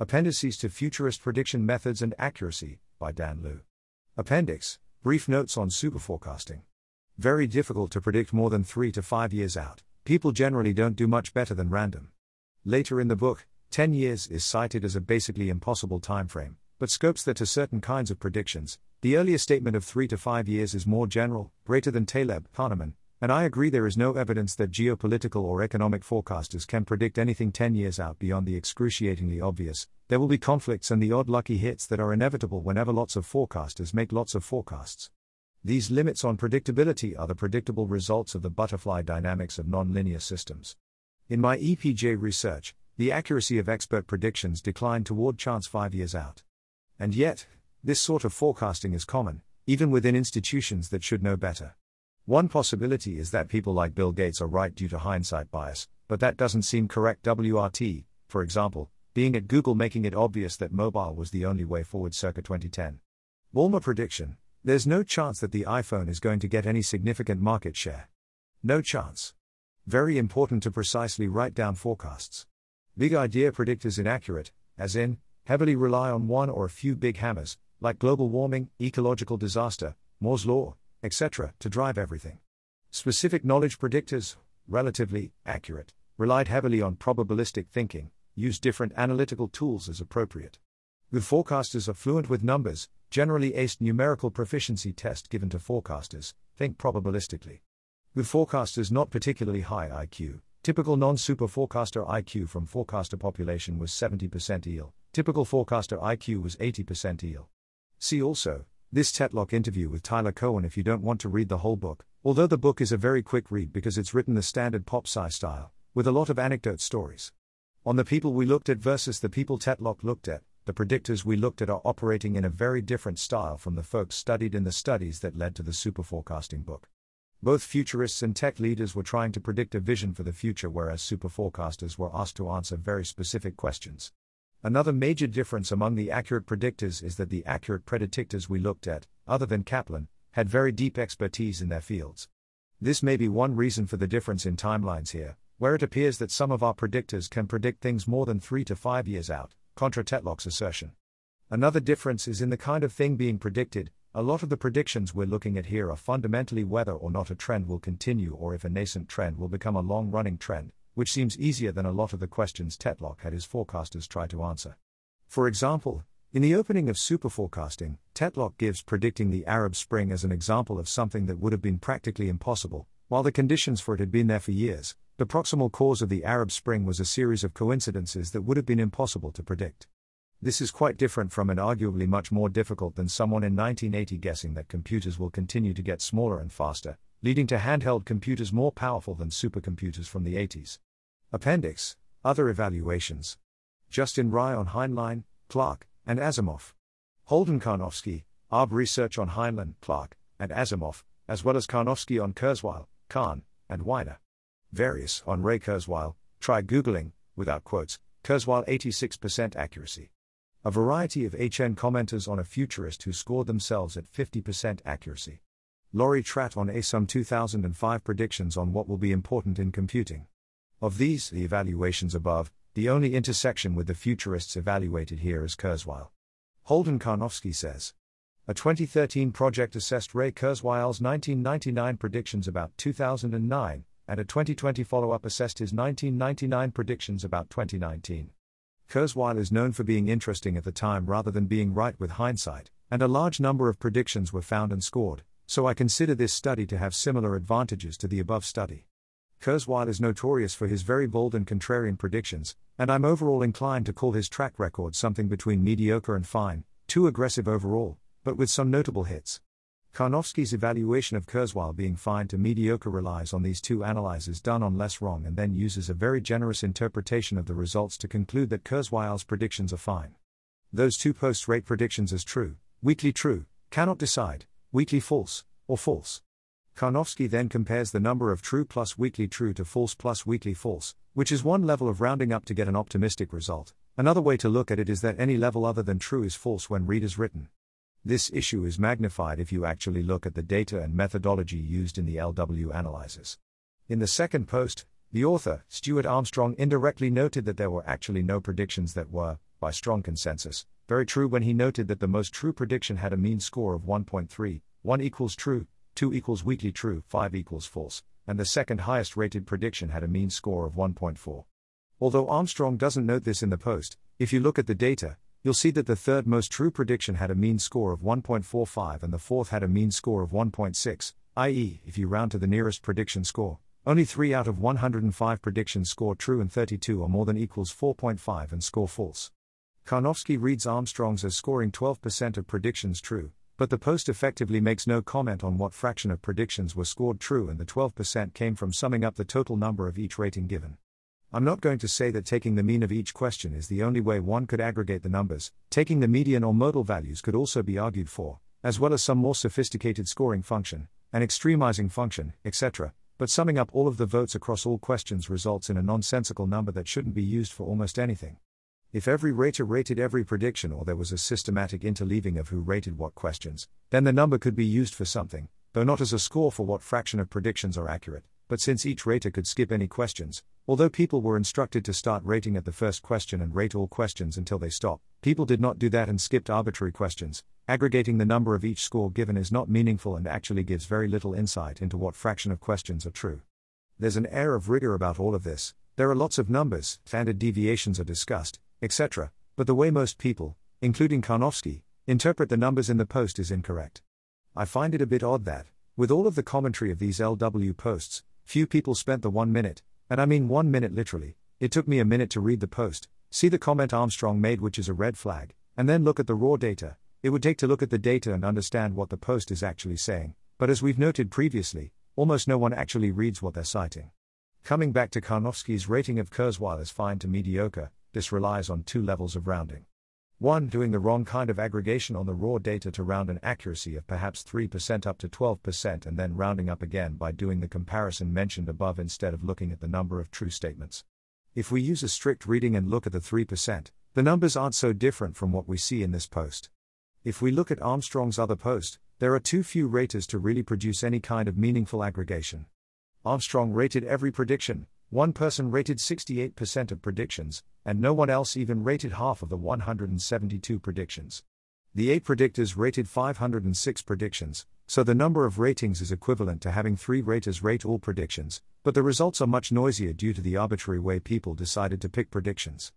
Appendices to Futurist Prediction Methods and Accuracy, by Dan Luu. Appendix Brief Notes on Superforecasting. Very difficult to predict more than 3 to 5 years out. People generally don't do much better than random. Later in the book, 10 years is cited as a basically impossible time frame, but scopes that to certain kinds of predictions. The earlier statement of 3 to 5 years is more general, greater than Taleb, Kahneman, and I agree there is no evidence that geopolitical or economic forecasters can predict anything 10 years out beyond the excruciatingly obvious. There will be conflicts and the odd lucky hits that are inevitable whenever lots of forecasters make lots of forecasts. These limits on predictability are the predictable results of the butterfly dynamics of nonlinear systems. In my EPJ research, the accuracy of expert predictions declined toward chance 5 years out. And yet, this sort of forecasting is common, even within institutions that should know better. One possibility is that people like Bill Gates are right due to hindsight bias, but that doesn't seem correct. WRT, for example, being at Google making it obvious that mobile was the only way forward circa 2010. Ballmer prediction there's no chance that the iPhone is going to get any significant market share. No chance. Very important to precisely write down forecasts. Big idea predictors inaccurate, as in, heavily rely on one or a few big hammers, like global warming, ecological disaster, Moore's Law, etc., to drive everything. Specific knowledge predictors, relatively accurate, relied heavily on probabilistic thinking, used different analytical tools as appropriate. Good forecasters are fluent with numbers, generally aced numerical proficiency test given to forecasters, think probabilistically. With forecasters not particularly high IQ, typical non-super forecaster IQ from forecaster population was 70% EEL, typical forecaster IQ was 80% EEL. See also, this Tetlock interview with Tyler Cowen if you don't want to read the whole book, although the book is a very quick read because it's written the standard pop sci style, with a lot of anecdote stories. On the people we looked at versus the people Tetlock looked at, the predictors we looked at are operating in a very different style from the folks studied in the studies that led to the superforecasting book. Both futurists and tech leaders were trying to predict a vision for the future, whereas superforecasters were asked to answer very specific questions. Another major difference among the accurate predictors is that the accurate predictors we looked at, other than Caplan, had very deep expertise in their fields. This may be one reason for the difference in timelines here, where it appears that some of our predictors can predict things more than three to five years out, contra Tetlock's assertion. Another difference is in the kind of thing being predicted. A lot of the predictions we're looking at here are fundamentally whether or not a trend will continue or if a nascent trend will become a long running trend, which seems easier than a lot of the questions Tetlock had his forecasters try to answer. For example, in the opening of Superforecasting, Tetlock gives predicting the Arab Spring as an example of something that would have been practically impossible, while the conditions for it had been there for years. The proximal cause of the Arab Spring was a series of coincidences that would have been impossible to predict. This is quite different from and arguably much more difficult than someone in 1980 guessing that computers will continue to get smaller and faster, leading to handheld computers more powerful than supercomputers from the 80s. Appendix Other evaluations. Justin Rye on Heinlein, Clarke, and Asimov. Holden Karnofsky, ARB research on Heinlein, Clarke, and Asimov, as well as Karnofsky on Kurzweil, Kahn, and Wiener. Various on Ray Kurzweil, try Googling, without quotes, Kurzweil 86% accuracy. A variety of HN commenters on a futurist who scored themselves at 50% accuracy. Laurie Tratt on ASUM 2005 predictions on what will be important in computing. Of these, the evaluations above, the only intersection with the futurists evaluated here is Kurzweil. Holden Karnofsky says. A 2013 project assessed Ray Kurzweil's 1999 predictions about 2009, and a 2020 follow up assessed his 1999 predictions about 2019. Kurzweil is known for being interesting at the time rather than being right with hindsight, and a large number of predictions were found and scored, so I consider this study to have similar advantages to the above study. Kurzweil is notorious for his very bold and contrarian predictions, and I'm overall inclined to call his track record something between mediocre and fine, too aggressive overall, but with some notable hits. Karnofsky's evaluation of Kurzweil being fine to mediocre relies on these two analyses done on less wrong and then uses a very generous interpretation of the results to conclude that Kurzweil's predictions are fine. Those two posts rate predictions as true, weakly true, cannot decide, weakly false, or false. Karnofsky then compares the number of true plus weakly true to false plus weakly false, which is one level of rounding up to get an optimistic result. Another way to look at it is that any level other than true is false when read is written. This issue is magnified if you actually look at the data and methodology used in the LW analysis. In the second post, the author, Stuart Armstrong, indirectly noted that there were actually no predictions that were, by strong consensus, very true when he noted that the most true prediction had a mean score of 1.3, 1 equals true, 2 equals weakly true, 5 equals false, and the second highest rated prediction had a mean score of 1.4. Although Armstrong doesn't note this in the post, if you look at the data, you'll see that the third most true prediction had a mean score of 1.45 and the fourth had a mean score of 1.6, i.e., if you round to the nearest prediction score, only 3 out of 105 predictions score true and 32 or more than equals 4.5 and score false. Karnofsky reads Armstrong's as scoring 12% of predictions true, but the post effectively makes no comment on what fraction of predictions were scored true and the 12% came from summing up the total number of each rating given. I'm not going to say that taking the mean of each question is the only way one could aggregate the numbers, taking the median or modal values could also be argued for, as well as some more sophisticated scoring function, an extremizing function, etc but summing up all of the votes across all questions results in a nonsensical number that shouldn't be used for almost anything. If every rater rated every prediction or there was a systematic interleaving of who rated what questions, then the number could be used for something, though not as a score for what fraction of predictions are accurate. But since each rater could skip any questions, although people were instructed to start rating at the first question and rate all questions until they stop, people did not do that and skipped arbitrary questions, Aggregating the number of each score given is not meaningful and actually gives very little insight into what fraction of questions are true. There's an air of rigor about all of this, there are lots of numbers, standard deviations are discussed, etc., but the way most people, including Karnofsky, interpret the numbers in the post is incorrect. I find it a bit odd that, with all of the commentary of these LW posts, few people spent the one minute, and I mean one minute literally, it took me a minute to read the post, see the comment Armstrong made, which is a red flag, and then look at the raw data, it would take to look at the data and understand what the post is actually saying, but as we've noted previously, almost no one actually reads what they're citing. Coming back to Karnofsky's rating of Kurzweil as fine to mediocre, this relies on two levels of rounding. 1. Doing the wrong kind of aggregation on the raw data to round an accuracy of perhaps 3% up to 12% and then rounding up again by doing the comparison mentioned above instead of looking at the number of true statements. If we use a strict reading and look at the 3%, the numbers aren't so different from what we see in this post. If we look at Armstrong's other post, there are too few raters to really produce any kind of meaningful aggregation. Armstrong rated every prediction, one person rated 68% of predictions, and no one else even rated half of the 172 predictions. The eight predictors rated 506 predictions, so the number of ratings is equivalent to having three raters rate all predictions, but the results are much noisier due to the arbitrary way people decided to pick predictions.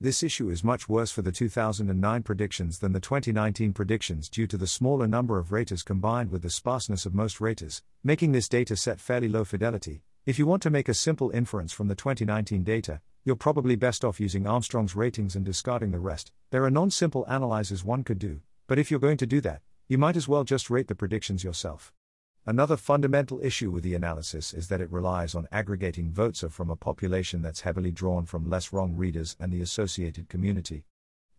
This issue is much worse for the 2009 predictions than the 2019 predictions due to the smaller number of raters combined with the sparseness of most raters, making this data set fairly low fidelity. If you want to make a simple inference from the 2019 data, you're probably best off using Armstrong's ratings and discarding the rest. There are non simple analyses one could do, but if you're going to do that, you might as well just rate the predictions yourself. Another fundamental issue with the analysis is that it relies on aggregating votes from a population that's heavily drawn from less wrong readers and the associated community.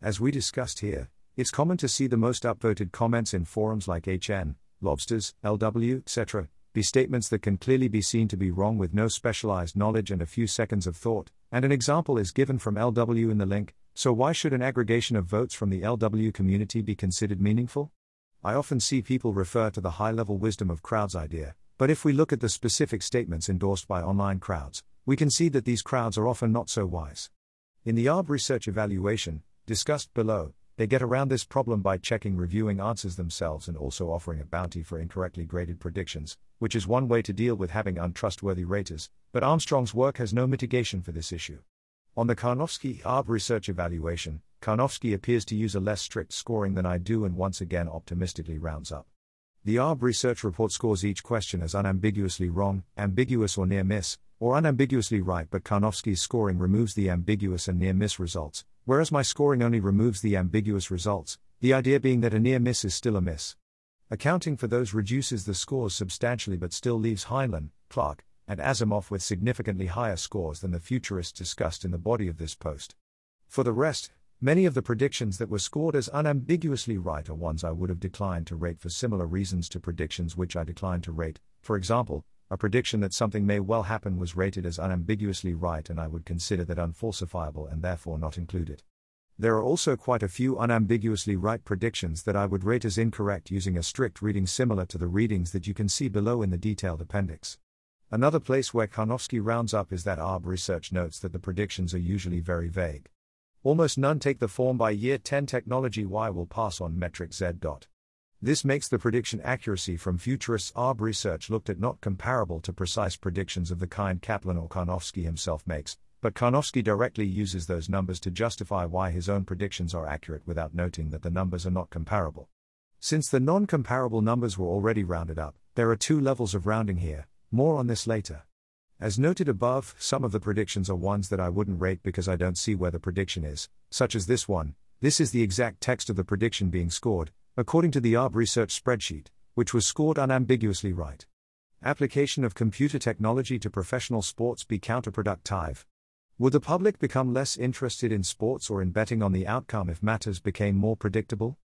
As we discussed here, it's common to see the most upvoted comments in forums like HN, Lobsters, LW, etc., be statements that can clearly be seen to be wrong with no specialized knowledge and a few seconds of thought, and an example is given from LW in the link, so why should an aggregation of votes from the LW community be considered meaningful? I often see people refer to the high level wisdom of crowds idea, but if we look at the specific statements endorsed by online crowds, we can see that these crowds are often not so wise. In the ARB research evaluation, discussed below, they get around this problem by checking reviewing answers themselves and also offering a bounty for incorrectly graded predictions, which is one way to deal with having untrustworthy raters, but Armstrong's work has no mitigation for this issue. On the Karnofsky ARB research evaluation, Karnofsky appears to use a less strict scoring than I do and once again optimistically rounds up. The ARB research report scores each question as unambiguously wrong, ambiguous or near miss, or unambiguously right, but Karnofsky's scoring removes the ambiguous and near miss results, whereas my scoring only removes the ambiguous results, the idea being that a near miss is still a miss. Accounting for those reduces the scores substantially but still leaves Heinlein, Clarke, and Asimov with significantly higher scores than the futurists discussed in the body of this post. For the rest, Many of the predictions that were scored as unambiguously right are ones I would have declined to rate for similar reasons to predictions which I declined to rate. For example, a prediction that something may well happen was rated as unambiguously right, and I would consider that unfalsifiable and therefore not included. There are also quite a few unambiguously right predictions that I would rate as incorrect using a strict reading similar to the readings that you can see below in the detailed appendix. Another place where Karnofsky rounds up is that ARB research notes that the predictions are usually very vague. Almost none take the form by year 10 technology Y will pass on metric Z. Dot. This makes the prediction accuracy from futurists ARB research looked at not comparable to precise predictions of the kind Caplan or Karnofsky himself makes, but Karnofsky directly uses those numbers to justify why his own predictions are accurate without noting that the numbers are not comparable. Since the non comparable numbers were already rounded up, there are two levels of rounding here, more on this later. As noted above, some of the predictions are ones that I wouldn't rate because I don't see where the prediction is, such as this one. This is the exact text of the prediction being scored, according to the ARB research spreadsheet, which was scored unambiguously right. Application of computer technology to professional sports be counterproductive. Would the public become less interested in sports or in betting on the outcome if matters became more predictable?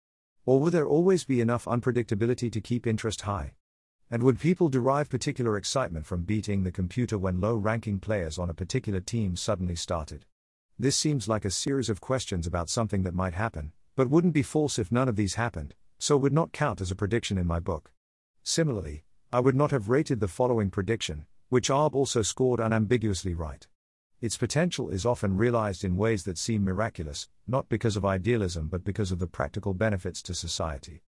Or would there always be enough unpredictability to keep interest high? And would people derive particular excitement from beating the computer when low ranking players on a particular team suddenly started? This seems like a series of questions about something that might happen, but wouldn't be false if none of these happened so would not count as a prediction in my book. Similarly, I would not have rated the following prediction, which ARB also scored unambiguously right. Its potential is often realized in ways that seem miraculous, not because of idealism but because of the practical benefits to society.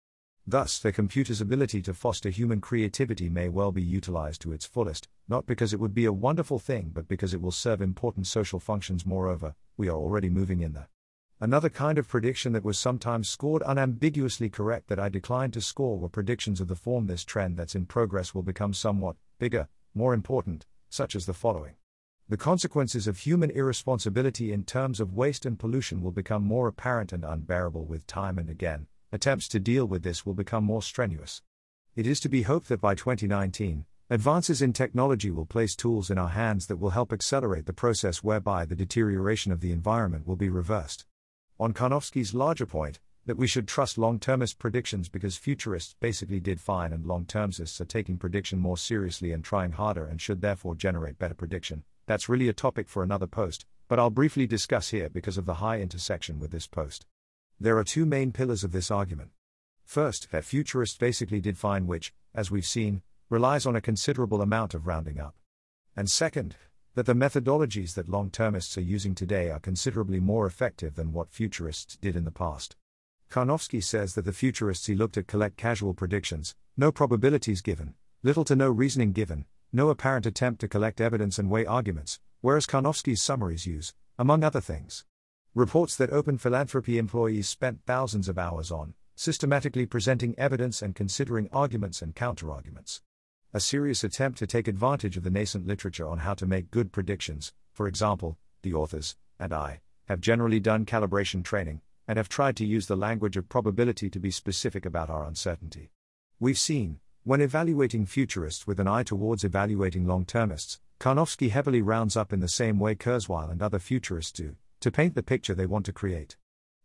Thus, the computer's ability to foster human creativity may well be utilized to its fullest, not because it would be a wonderful thing but because it will serve important social functions. Moreover, we are already moving in the Another kind of prediction that was sometimes scored unambiguously correct that I declined to score were predictions of the form this trend that's in progress will become somewhat bigger, more important, such as the following. The consequences of human irresponsibility in terms of waste and pollution will become more apparent and unbearable with time, and again, attempts to deal with this will become more strenuous. It is to be hoped that by 2019, advances in technology will place tools in our hands that will help accelerate the process whereby the deterioration of the environment will be reversed. On Karnofsky's larger point, that we should trust long termist predictions because futurists basically did fine and long termists are taking prediction more seriously and trying harder and should therefore generate better prediction. That's really a topic for another post, but I'll briefly discuss here because of the high intersection with this post. There are two main pillars of this argument. First, that futurists basically did fine, which, as we've seen, relies on a considerable amount of rounding up. And second, that the methodologies that long termists are using today are considerably more effective than what futurists did in the past. Karnofsky says that the futurists he looked at collect casual predictions, no probabilities given, little to no reasoning given, no apparent attempt to collect evidence and weigh arguments, whereas Karnofsky's summaries use, among other things, reports that open philanthropy employees spent thousands of hours on, systematically presenting evidence and considering arguments and counterarguments a serious attempt to take advantage of the nascent literature on how to make good predictions. For example, the authors, and I, have generally done calibration training, and have tried to use the language of probability to be specific about our uncertainty. We've seen, when evaluating futurists with an eye towards evaluating long termists, Karnofsky heavily rounds up in the same way Kurzweil and other futurists do, to paint the picture they want to create.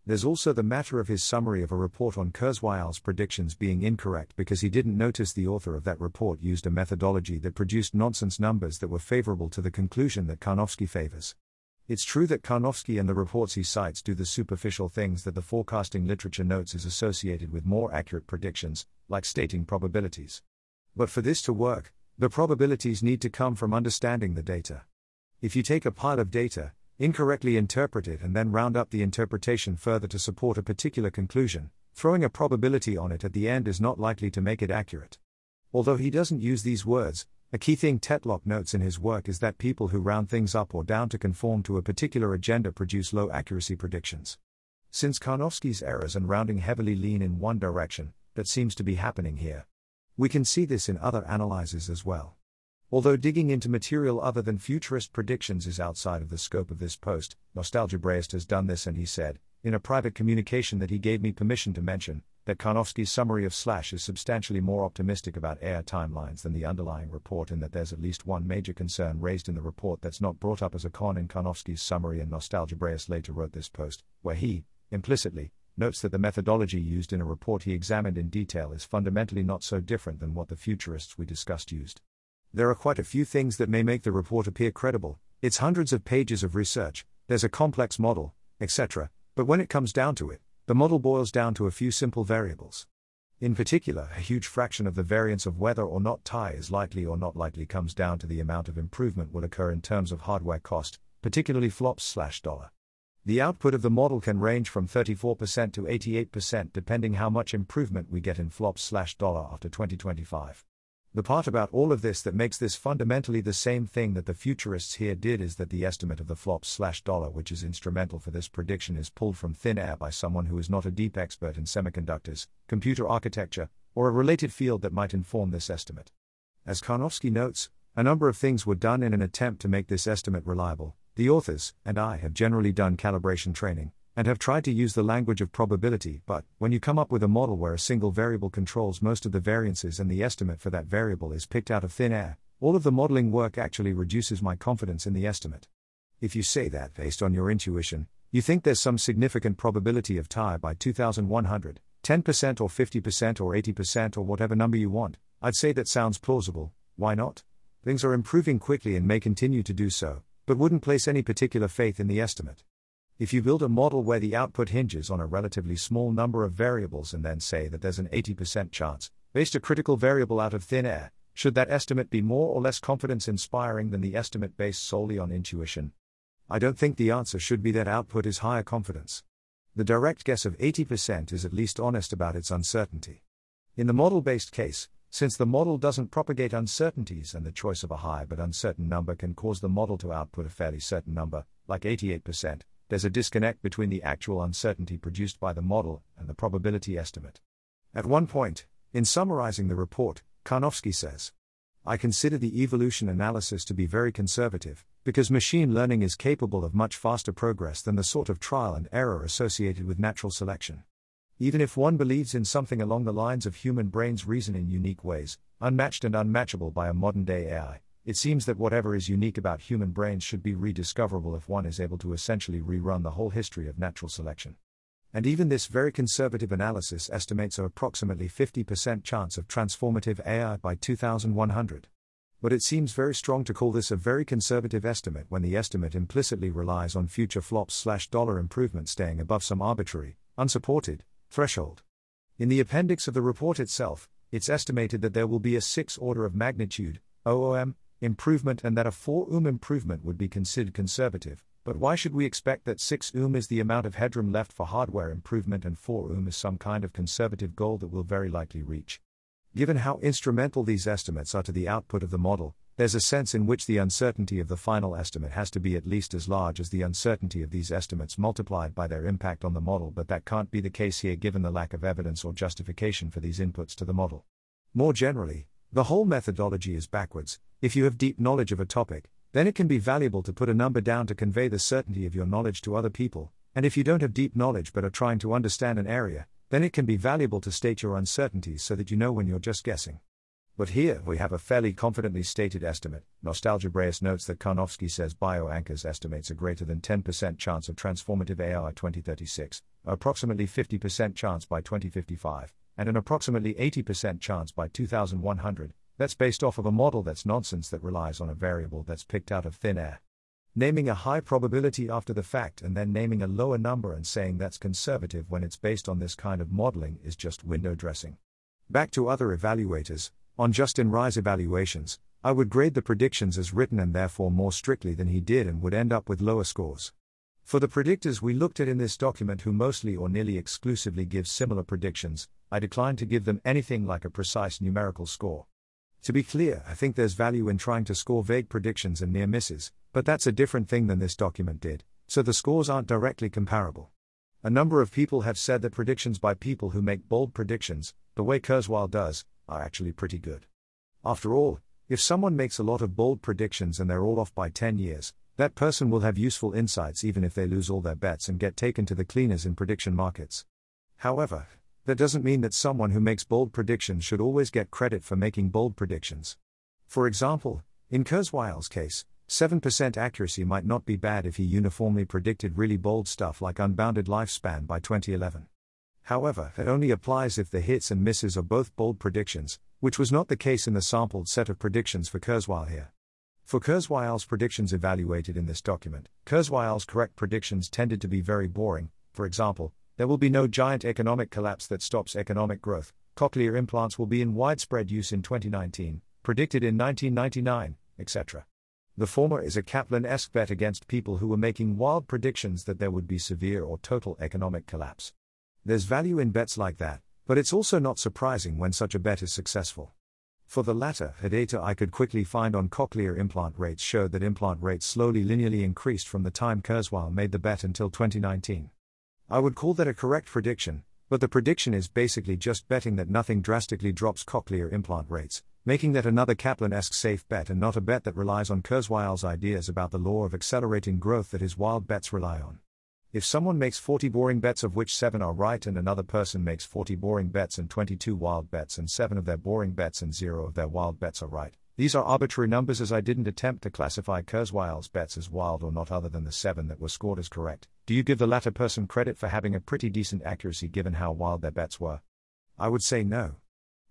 There's also the matter of his summary of a report on Kurzweil's predictions being incorrect because he didn't notice the author of that report used a methodology that produced nonsense numbers that were favorable to the conclusion that Karnofsky favors. It's true that Karnofsky and the reports he cites do the superficial things that the forecasting literature notes is associated with more accurate predictions, like stating probabilities. But for this to work, the probabilities need to come from understanding the data. If you take a pile of data, incorrectly interpret it and then round up the interpretation further to support a particular conclusion, throwing a probability on it at the end is not likely to make it accurate. Although he doesn't use these words, a key thing Tetlock notes in his work is that people who round things up or down to conform to a particular agenda produce low accuracy predictions. Since Karnofsky's errors and rounding heavily lean in one direction, that seems to be happening here. We can see this in other analyses as well. Although digging into material other than futurist predictions is outside of the scope of this post, Nostalgebraist has done this and he said, in a private communication that he gave me permission to mention, that Karnofsky's summary of Slash is substantially more optimistic about AI timelines than the underlying report, and that there's at least one major concern raised in the report that's not brought up as a con in Karnofsky's summary. And Nostalgebraist later wrote this post, where he, implicitly, notes that the methodology used in a report he examined in detail is fundamentally not so different than what the futurists we discussed used. There are quite a few things that may make the report appear credible. It's hundreds of pages of research, there's a complex model, etc., but when it comes down to it, the model boils down to a few simple variables. In particular, a huge fraction of the variance of whether or not TAI is likely or not likely comes down to the amount of improvement will occur in terms of hardware cost, particularly flops slash dollar. The output of the model can range from 34% to 88% depending how much improvement we get in flops slash dollar after 2025. The part about all of this that makes this fundamentally the same thing that the futurists here did is that the estimate of the flops slash dollar which is instrumental for this prediction is pulled from thin air by someone who is not a deep expert in semiconductors, computer architecture, or a related field that might inform this estimate. As Karnofsky notes, a number of things were done in an attempt to make this estimate reliable, the authors and I have generally done calibration training and have tried to use the language of probability, but when you come up with a model where a single variable controls most of the variances and the estimate for that variable is picked out of thin air, all of the modeling work actually reduces my confidence in the estimate. If you say that based on your intuition, you think there's some significant probability of TAI by 2100, 10% or 50% or 80% or whatever number you want, I'd say that sounds plausible, why not? Things are improving quickly and may continue to do so, but wouldn't place any particular faith in the estimate. If you build a model where the output hinges on a relatively small number of variables and then say that there's an 80% chance, based a critical variable out of thin air, should that estimate be more or less confidence inspiring than the estimate based solely on intuition? I don't think the answer should be that output is higher confidence. The direct guess of 80% is at least honest about its uncertainty. In the model based case, since the model doesn't propagate uncertainties and the choice of a high but uncertain number can cause the model to output a fairly certain number, like 88%, there's a disconnect between the actual uncertainty produced by the model and the probability estimate. At one point, in summarizing the report, Karnofsky says, I consider the evolution analysis to be very conservative, because machine learning is capable of much faster progress than the sort of trial and error associated with natural selection. Even if one believes in something along the lines of human brains reason in unique ways, unmatched and unmatchable by a modern day AI, it seems that whatever is unique about human brains should be rediscoverable if one is able to essentially rerun the whole history of natural selection. And even this very conservative analysis estimates a approximately 50% chance of transformative AI by 2100. But it seems very strong to call this a very conservative estimate when the estimate implicitly relies on future flops slash dollar improvement staying above some arbitrary, unsupported, Threshold. In the appendix of the report itself, it's estimated that there will be a 6 order of magnitude, OOM, improvement and that a 4 OOM improvement would be considered conservative. But why should we expect that 6 OOM is the amount of headroom left for hardware improvement and 4 OOM is some kind of conservative goal that we'll very likely reach? Given how instrumental these estimates are to the output of the model, there's a sense in which the uncertainty of the final estimate has to be at least as large as the uncertainty of these estimates multiplied by their impact on the model, but that can't be the case here given the lack of evidence or justification for these inputs to the model. More generally, the whole methodology is backwards. If you have deep knowledge of a topic, then it can be valuable to put a number down to convey the certainty of your knowledge to other people, and if you don't have deep knowledge but are trying to understand an area, then it can be valuable to state your uncertainties so that you know when you're just guessing. But here we have a fairly confidently stated estimate. Nostalgebraist notes that Karnofsky says Bio Anchors estimates a greater than 10% chance of transformative AI by 2036, approximately 50% chance by 2055, and an approximately 80% chance by 2100. That's based off of a model that's nonsense that relies on a variable that's picked out of thin air. Naming a high probability after the fact and then naming a lower number and saying that's conservative when it's based on this kind of modeling is just window dressing. Back to other evaluators, on Justin Rye's evaluations, I would grade the predictions as written and therefore more strictly than he did and would end up with lower scores. For the predictors we looked at in this document who mostly or nearly exclusively give similar predictions, I declined to give them anything like a precise numerical score. To be clear, I think there's value in trying to score vague predictions and near misses, but that's a different thing than this document did, so the scores aren't directly comparable. A number of people have said that predictions by people who make bold predictions, the way Kurzweil does, are actually pretty good. After all, if someone makes a lot of bold predictions and they're all off by 10 years, that person will have useful insights even if they lose all their bets and get taken to the cleaners in prediction markets. However, that doesn't mean that someone who makes bold predictions should always get credit for making bold predictions. For example, in Kurzweil's case, 7% accuracy might not be bad if he uniformly predicted really bold stuff like unbounded lifespan by 2011. However, it only applies if the hits and misses are both bold predictions, which was not the case in the sampled set of predictions for Kurzweil here. For Kurzweil's predictions evaluated in this document, Kurzweil's correct predictions tended to be very boring. For example, there will be no giant economic collapse that stops economic growth. Cochlear implants will be in widespread use in 2019, predicted in 1999, etc. The former is a Caplan esque bet against people who were making wild predictions that there would be severe or total economic collapse. There's value in bets like that, but it's also not surprising when such a bet is successful. For the latter, data I could quickly find on cochlear implant rates showed that implant rates slowly linearly increased from the time Kurzweil made the bet until 2019. I would call that a correct prediction, but the prediction is basically just betting that nothing drastically drops cochlear implant rates, making that another Caplan esque safe bet and not a bet that relies on Kurzweil's ideas about the law of accelerating growth that his wild bets rely on. If someone makes 40 boring bets of which 7 are right and another person makes 40 boring bets and 22 wild bets and 7 of their boring bets and 0 of their wild bets are right, these are arbitrary numbers as I didn't attempt to classify Kurzweil's bets as wild or not other than the 7 that were scored as correct. Do you give the latter person credit for having a pretty decent accuracy given how wild their bets were? I would say no.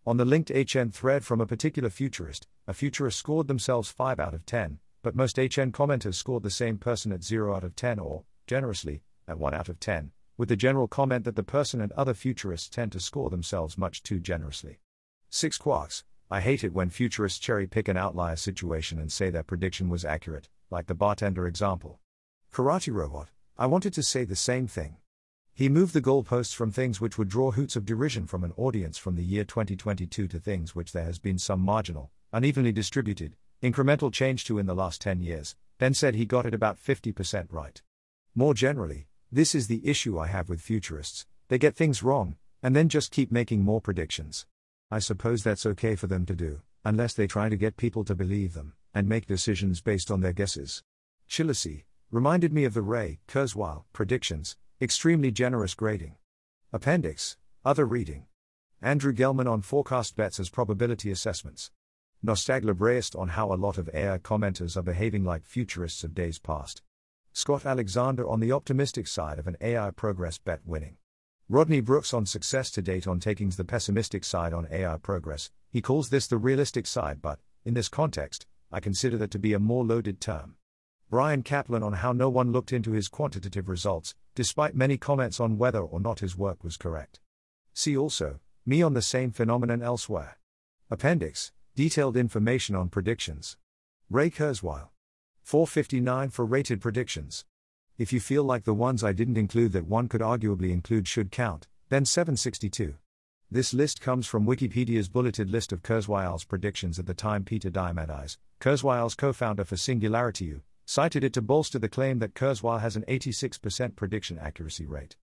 On the linked HN thread from a particular futurist, a futurist scored themselves 5 out of 10, but most HN commenters scored the same person at 0 out of 10 or, generously, at 1 out of 10, with the general comment that the person and other futurists tend to score themselves much too generously. 6 quarks. I hate it when futurists cherry pick an outlier situation and say their prediction was accurate, like the bartender example. Karate Robot, I wanted to say the same thing. He moved the goalposts from things which would draw hoots of derision from an audience from the year 2022 to things which there has been some marginal, unevenly distributed, incremental change to in the last 10 years, then said he got it about 50% right. More generally, this is the issue I have with futurists they get things wrong, and then just keep making more predictions. I suppose that's okay for them to do, unless they try to get people to believe them, and make decisions based on their guesses. Chilisi reminded me of the Ray Kurzweil predictions, extremely generous grading. Appendix Other reading. Andrew Gelman on forecast bets as probability assessments. Nostalgebraist on how a lot of AI commenters are behaving like futurists of days past. Scott Alexander on the optimistic side of an AI progress bet winning. Rodney Brooks on success to date on taking the pessimistic side on AI progress. He calls this the realistic side, but, in this context, I consider that to be a more loaded term. Bryan Caplan on how no one looked into his quantitative results, despite many comments on whether or not his work was correct. See also, me on the same phenomenon elsewhere. Appendix Detailed information on predictions. Ray Kurzweil. 459 for rated predictions. If you feel like the ones I didn't include that one could arguably include should count, then 762. This list comes from Wikipedia's bulleted list of Kurzweil's predictions at the time Peter Diamandis, Kurzweil's co-founder for Singularity cited it to bolster the claim that Kurzweil has an 86% prediction accuracy rate.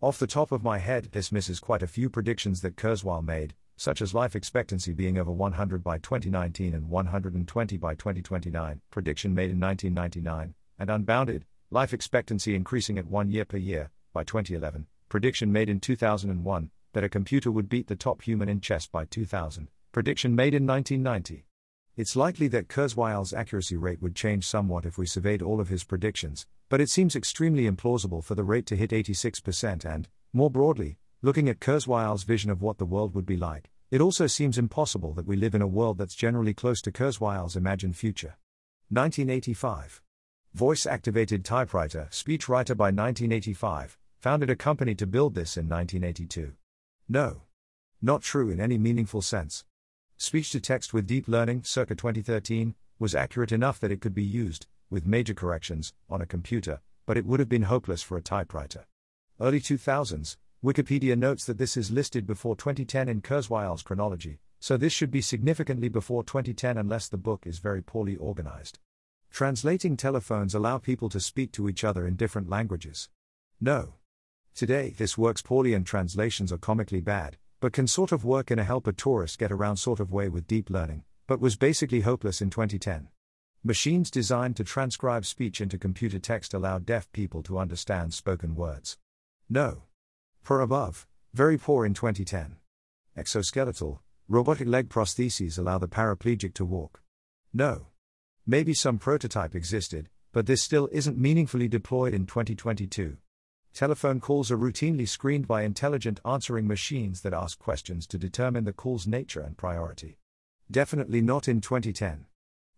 Off the top of my head, this misses quite a few predictions that Kurzweil made, such as life expectancy being over 100 by 2019 and 120 by 2029, prediction made in 1999, and unbounded, life expectancy increasing at one year per year, by 2011, prediction made in 2001, that a computer would beat the top human in chess by 2000, prediction made in 1990. It's likely that Kurzweil's accuracy rate would change somewhat if we surveyed all of his predictions, but it seems extremely implausible for the rate to hit 86% and, more broadly, Looking at Kurzweil's vision of what the world would be like, it also seems impossible that we live in a world that's generally close to Kurzweil's imagined future. 1985. Voice activated typewriter, speechwriter by 1985, founded a company to build this in 1982. No. Not true in any meaningful sense. Speech to text with deep learning, circa 2013, was accurate enough that it could be used, with major corrections, on a computer, but it would have been hopeless for a typewriter. Early 2000s, Wikipedia notes that this is listed before 2010 in Kurzweil's chronology, so this should be significantly before 2010 unless the book is very poorly organized. Translating telephones allow people to speak to each other in different languages. No. Today, this works poorly and translations are comically bad, but can sort of work in a help a tourist get around sort of way with deep learning, but was basically hopeless in 2010. Machines designed to transcribe speech into computer text allow deaf people to understand spoken words. No. Per above, very poor in 2010. Exoskeletal, robotic leg prostheses allow the paraplegic to walk. No. Maybe some prototype existed, but this still isn't meaningfully deployed in 2022. Telephone calls are routinely screened by intelligent answering machines that ask questions to determine the call's nature and priority. Definitely not in 2010.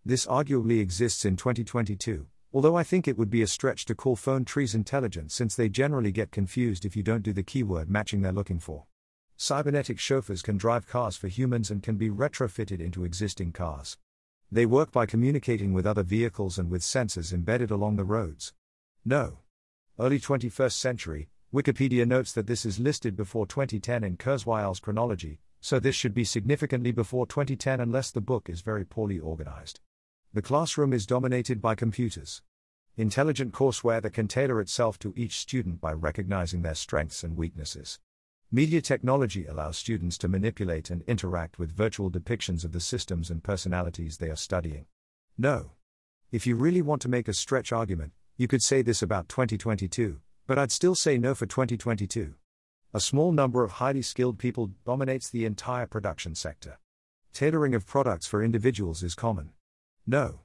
This arguably exists in 2022, Although I think it would be a stretch to call phone trees intelligent since they generally get confused if you don't do the keyword matching they're looking for. Cybernetic chauffeurs can drive cars for humans and can be retrofitted into existing cars. They work by communicating with other vehicles and with sensors embedded along the roads. No. Early 21st century, Wikipedia notes that this is listed before 2010 in Kurzweil's chronology, so this should be significantly before 2010 unless the book is very poorly organized. The classroom is dominated by computers. Intelligent courseware that can tailor itself to each student by recognizing their strengths and weaknesses. Media technology allows students to manipulate and interact with virtual depictions of the systems and personalities they are studying. No. If you really want to make a stretch argument, you could say this about 2022, but I'd still say no for 2022. A small number of highly skilled people dominates the entire production sector. Tailoring of products for individuals is common. No.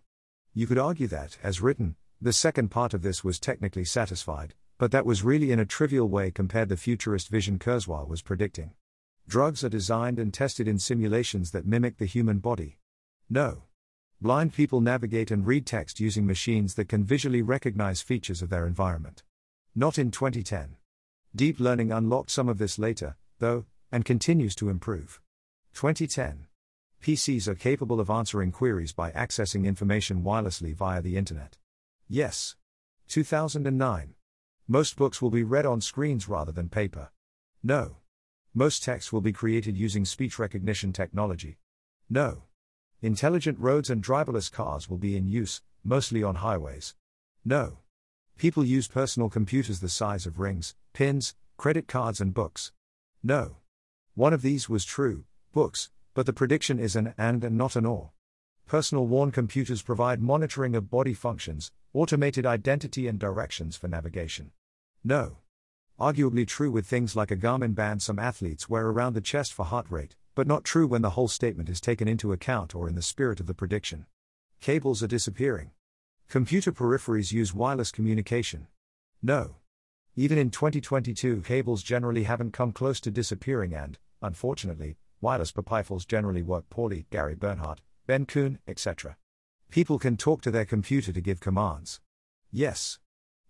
You could argue that, as written, the second part of this was technically satisfied, but that was really in a trivial way compared to the futurist vision Kurzweil was predicting. Drugs are designed and tested in simulations that mimic the human body. No. Blind people navigate and read text using machines that can visually recognize features of their environment. Not in 2010. Deep learning unlocked some of this later, though, and continues to improve. 2010. PCs are capable of answering queries by accessing information wirelessly via the Internet. Yes. 2009. Most books will be read on screens rather than paper. No. Most texts will be created using speech recognition technology. No. Intelligent roads and driverless cars will be in use, mostly on highways. No. People use personal computers the size of rings, pins, credit cards, and books. No. One of these was true, books, but the prediction is an and and not an or. Personal worn computers provide monitoring of body functions, automated identity, and directions for navigation. No. Arguably true with things like a Garmin band some athletes wear around the chest for heart rate, but not true when the whole statement is taken into account or in the spirit of the prediction. Cables are disappearing. Computer peripheries use wireless communication. No. Even in 2022, cables generally haven't come close to disappearing, and, unfortunately, wireless peripherals generally work poorly. Gary Bernhardt, Ben Kuhn, etc. People can talk to their computer to give commands. Yes.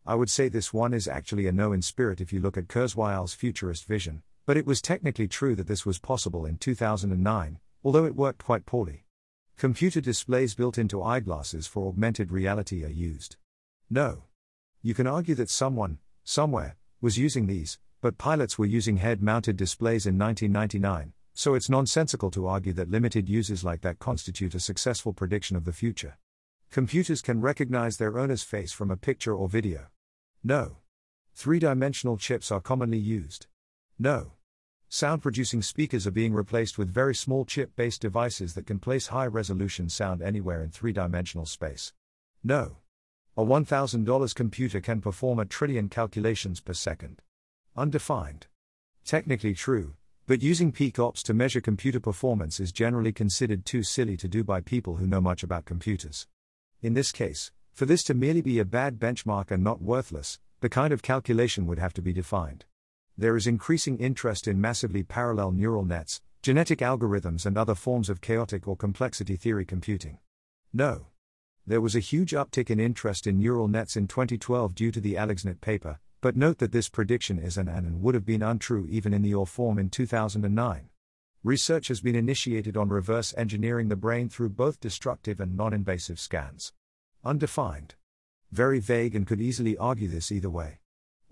I would say this one is actually a no in spirit if you look at Kurzweil's futurist vision, but it was technically true that this was possible in 2009, although it worked quite poorly. Computer displays built into eyeglasses for augmented reality are used. No. You can argue that someone, somewhere, was using these, but pilots were using head mounted displays in 1999, so it's nonsensical to argue that limited uses like that constitute a successful prediction of the future. Computers can recognize their owner's face from a picture or video. No. Three dimensional chips are commonly used. No. Sound producing speakers are being replaced with very small chip based devices that can place high resolution sound anywhere in three dimensional space. No. A $1,000 computer can perform a trillion calculations per second. Undefined. Technically true, but using peak ops to measure computer performance is generally considered too silly to do by people who know much about computers. In this case, for this to merely be a bad benchmark and not worthless, the kind of calculation would have to be defined. There is increasing interest in massively parallel neural nets, genetic algorithms, and other forms of chaotic or complexity theory computing. No. There was a huge uptick in interest in neural nets in 2012 due to the AlexNet paper, but note that this prediction is an and would have been untrue even in the OR form in 2009. Research has been initiated on reverse engineering the brain through both destructive and non invasive scans. Undefined. Very vague and could easily argue this either way.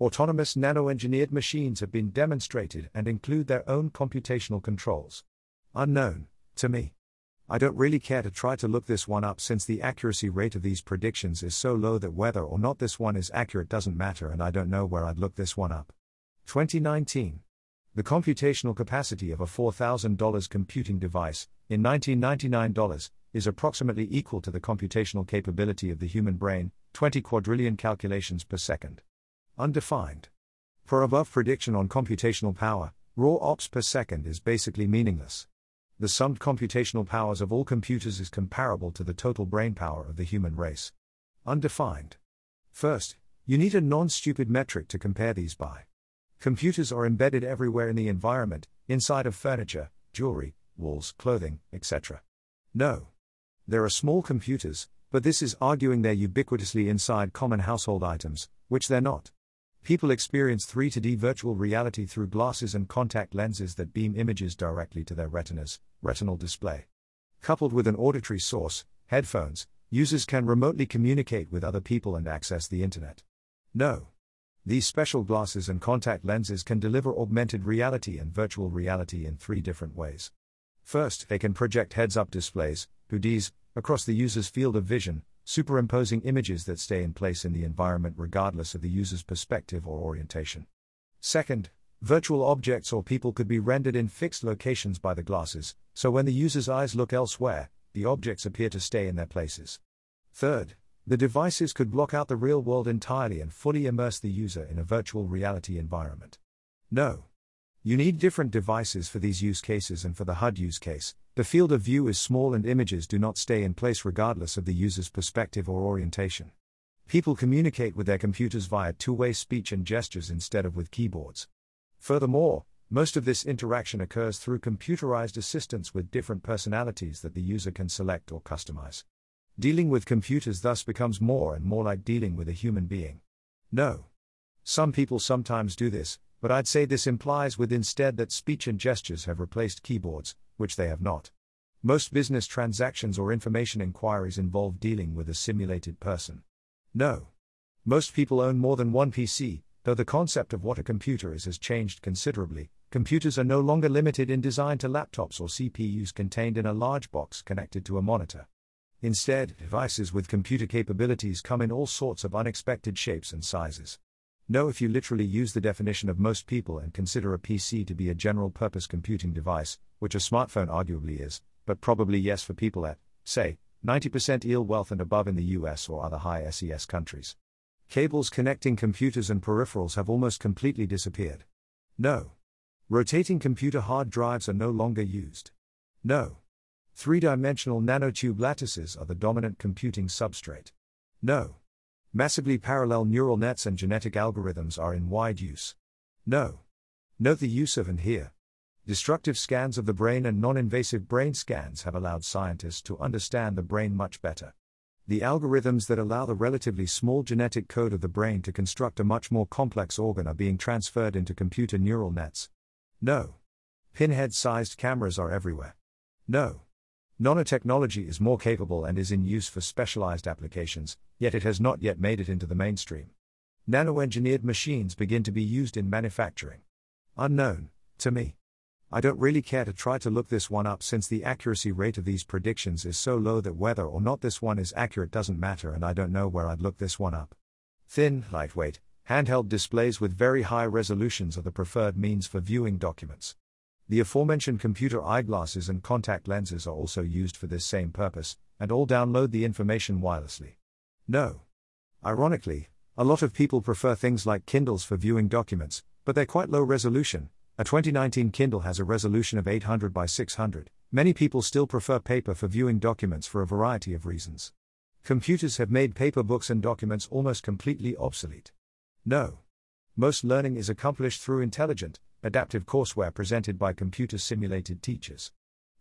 Autonomous nano engineered machines have been demonstrated and include their own computational controls. Unknown, to me. I don't really care to try to look this one up since the accuracy rate of these predictions is so low that whether or not this one is accurate doesn't matter and I don't know where I'd look this one up. 2019. The computational capacity of a $4,000 computing device, in 1999 dollars, is approximately equal to the computational capability of the human brain, 20 quadrillion calculations per second. Undefined. For above prediction on computational power, raw ops per second is basically meaningless. The summed computational powers of all computers is comparable to the total brain power of the human race. Undefined. First, you need a non stupid metric to compare these by. Computers are embedded everywhere in the environment, inside of furniture, jewelry, walls, clothing, etc. No. There are small computers, but this is arguing they're ubiquitously inside common household items, which they're not. People experience 3D virtual reality through glasses and contact lenses that beam images directly to their retinas, retinal display. Coupled with an auditory source, headphones, users can remotely communicate with other people and access the internet. No. These special glasses and contact lenses can deliver augmented reality and virtual reality in three different ways. First, they can project heads up displays, HUDs, across the user's field of vision, superimposing images that stay in place in the environment regardless of the user's perspective or orientation. Second, virtual objects or people could be rendered in fixed locations by the glasses, so when the user's eyes look elsewhere, the objects appear to stay in their places. Third, the devices could block out the real world entirely and fully immerse the user in a virtual reality environment. No. You need different devices for these use cases and for the HUD use case. The field of view is small and images do not stay in place regardless of the user's perspective or orientation. People communicate with their computers via two way speech and gestures instead of with keyboards. Furthermore, most of this interaction occurs through computerized assistants with different personalities that the user can select or customize. Dealing with computers thus becomes more and more like dealing with a human being. No. Some people sometimes do this, but I'd say this implies with instead that speech and gestures have replaced keyboards, which they have not. Most business transactions or information inquiries involve dealing with a simulated person. No. Most people own more than one PC, though the concept of what a computer is has changed considerably. Computers are no longer limited in design to laptops or CPUs contained in a large box connected to a monitor. Instead, devices with computer capabilities come in all sorts of unexpected shapes and sizes. No, if you literally use the definition of most people and consider a PC to be a general purpose computing device, which a smartphone arguably is, but probably yes for people at, say, 90% ill wealth and above in the US or other high SES countries. Cables connecting computers and peripherals have almost completely disappeared. No. Rotating computer hard drives are no longer used. No. Three dimensional nanotube lattices are the dominant computing substrate. No. Massively parallel neural nets and genetic algorithms are in wide use. No. Note the use of and here. Destructive scans of the brain and non invasive brain scans have allowed scientists to understand the brain much better. The algorithms that allow the relatively small genetic code of the brain to construct a much more complex organ are being transferred into computer neural nets. No. Pinhead sized cameras are everywhere. No. Nanotechnology is more capable and is in use for specialized applications, yet it has not yet made it into the mainstream. Nano-engineered machines begin to be used in manufacturing. Unknown, to me. I don't really care to try to look this one up since the accuracy rate of these predictions is so low that whether or not this one is accurate doesn't matter and I don't know where I'd look this one up. Thin, lightweight, handheld displays with very high resolutions are the preferred means for viewing documents. The aforementioned computer eyeglasses and contact lenses are also used for this same purpose, and all download the information wirelessly. No. Ironically, a lot of people prefer things like Kindles for viewing documents, but they're quite low resolution. A 2019 Kindle has a resolution of 800 by 600. Many people still prefer paper for viewing documents for a variety of reasons. Computers have made paper books and documents almost completely obsolete. No. Most learning is accomplished through intelligent, adaptive courseware presented by computer simulated teachers.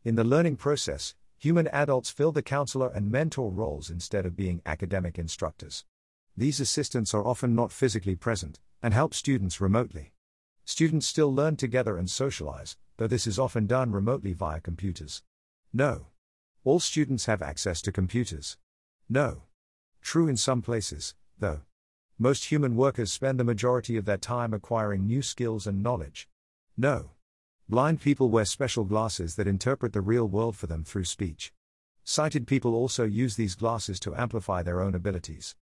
In the learning process, human adults fill the counselor and mentor roles instead of being academic instructors. These assistants are often not physically present and help students remotely. Students still learn together and socialize, though this is often done remotely via computers. No. All students have access to computers. No. True in some places, though. Most human workers spend the majority of their time acquiring new skills and knowledge. No. Blind people wear special glasses that interpret the real world for them through speech. Sighted people also use these glasses to amplify their own abilities.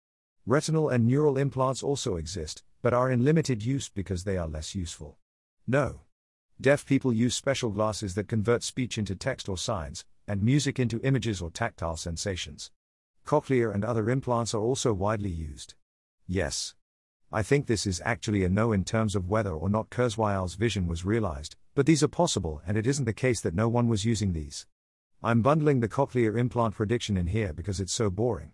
Retinal and neural implants also exist, but are in limited use because they are less useful. No. Deaf people use special glasses that convert speech into text or signs, and music into images or tactile sensations. Cochlear and other implants are also widely used. Yes. I think this is actually a no in terms of whether or not Kurzweil's vision was realized, but these are possible and it isn't the case that no one was using these. I'm bundling the cochlear implant prediction in here because it's so boring.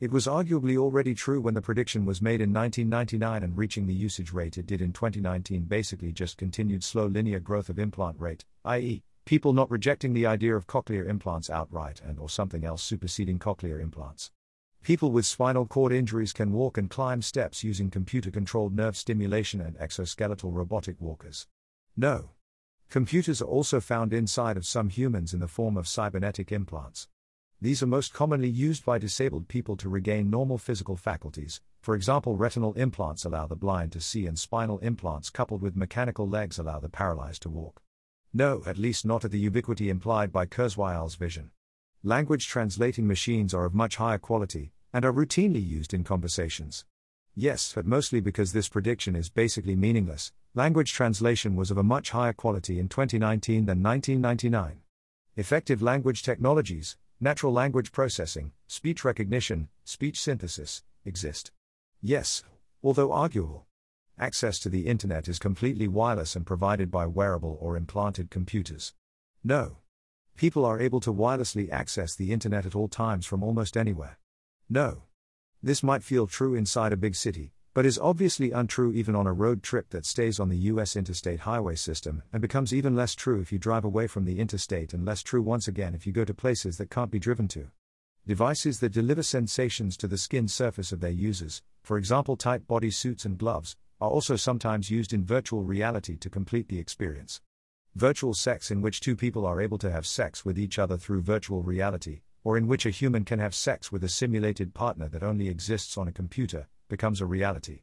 It was arguably already true when the prediction was made in 1999 and reaching the usage rate it did in 2019 basically just continued slow linear growth of implant rate, i.e., people not rejecting the idea of cochlear implants outright and or something else superseding cochlear implants. People with spinal cord injuries can walk and climb steps using computer controlled nerve stimulation and exoskeletal robotic walkers. No. Computers are also found inside of some humans in the form of cybernetic implants. These are most commonly used by disabled people to regain normal physical faculties. For example, retinal implants allow the blind to see, and spinal implants coupled with mechanical legs allow the paralyzed to walk. No, at least not at the ubiquity implied by Kurzweil's vision. Language translating machines are of much higher quality, and are routinely used in conversations. Yes, but mostly because this prediction is basically meaningless. Language translation was of a much higher quality in 2019 than 1999. Effective language technologies, natural language processing, speech recognition, speech synthesis, exist. Yes, although arguable. Access to the internet is completely wireless and provided by wearable or implanted computers. No. People are able to wirelessly access the internet at all times from almost anywhere. No. This might feel true inside a big city, but is obviously untrue even on a road trip that stays on the US interstate highway system, and becomes even less true if you drive away from the interstate, and less true once again if you go to places that can't be driven to. Devices that deliver sensations to the skin surface of their users, for example tight body suits and gloves, are also sometimes used in virtual reality to complete the experience. Virtual sex, in which two people are able to have sex with each other through virtual reality, or in which a human can have sex with a simulated partner that only exists on a computer, becomes a reality.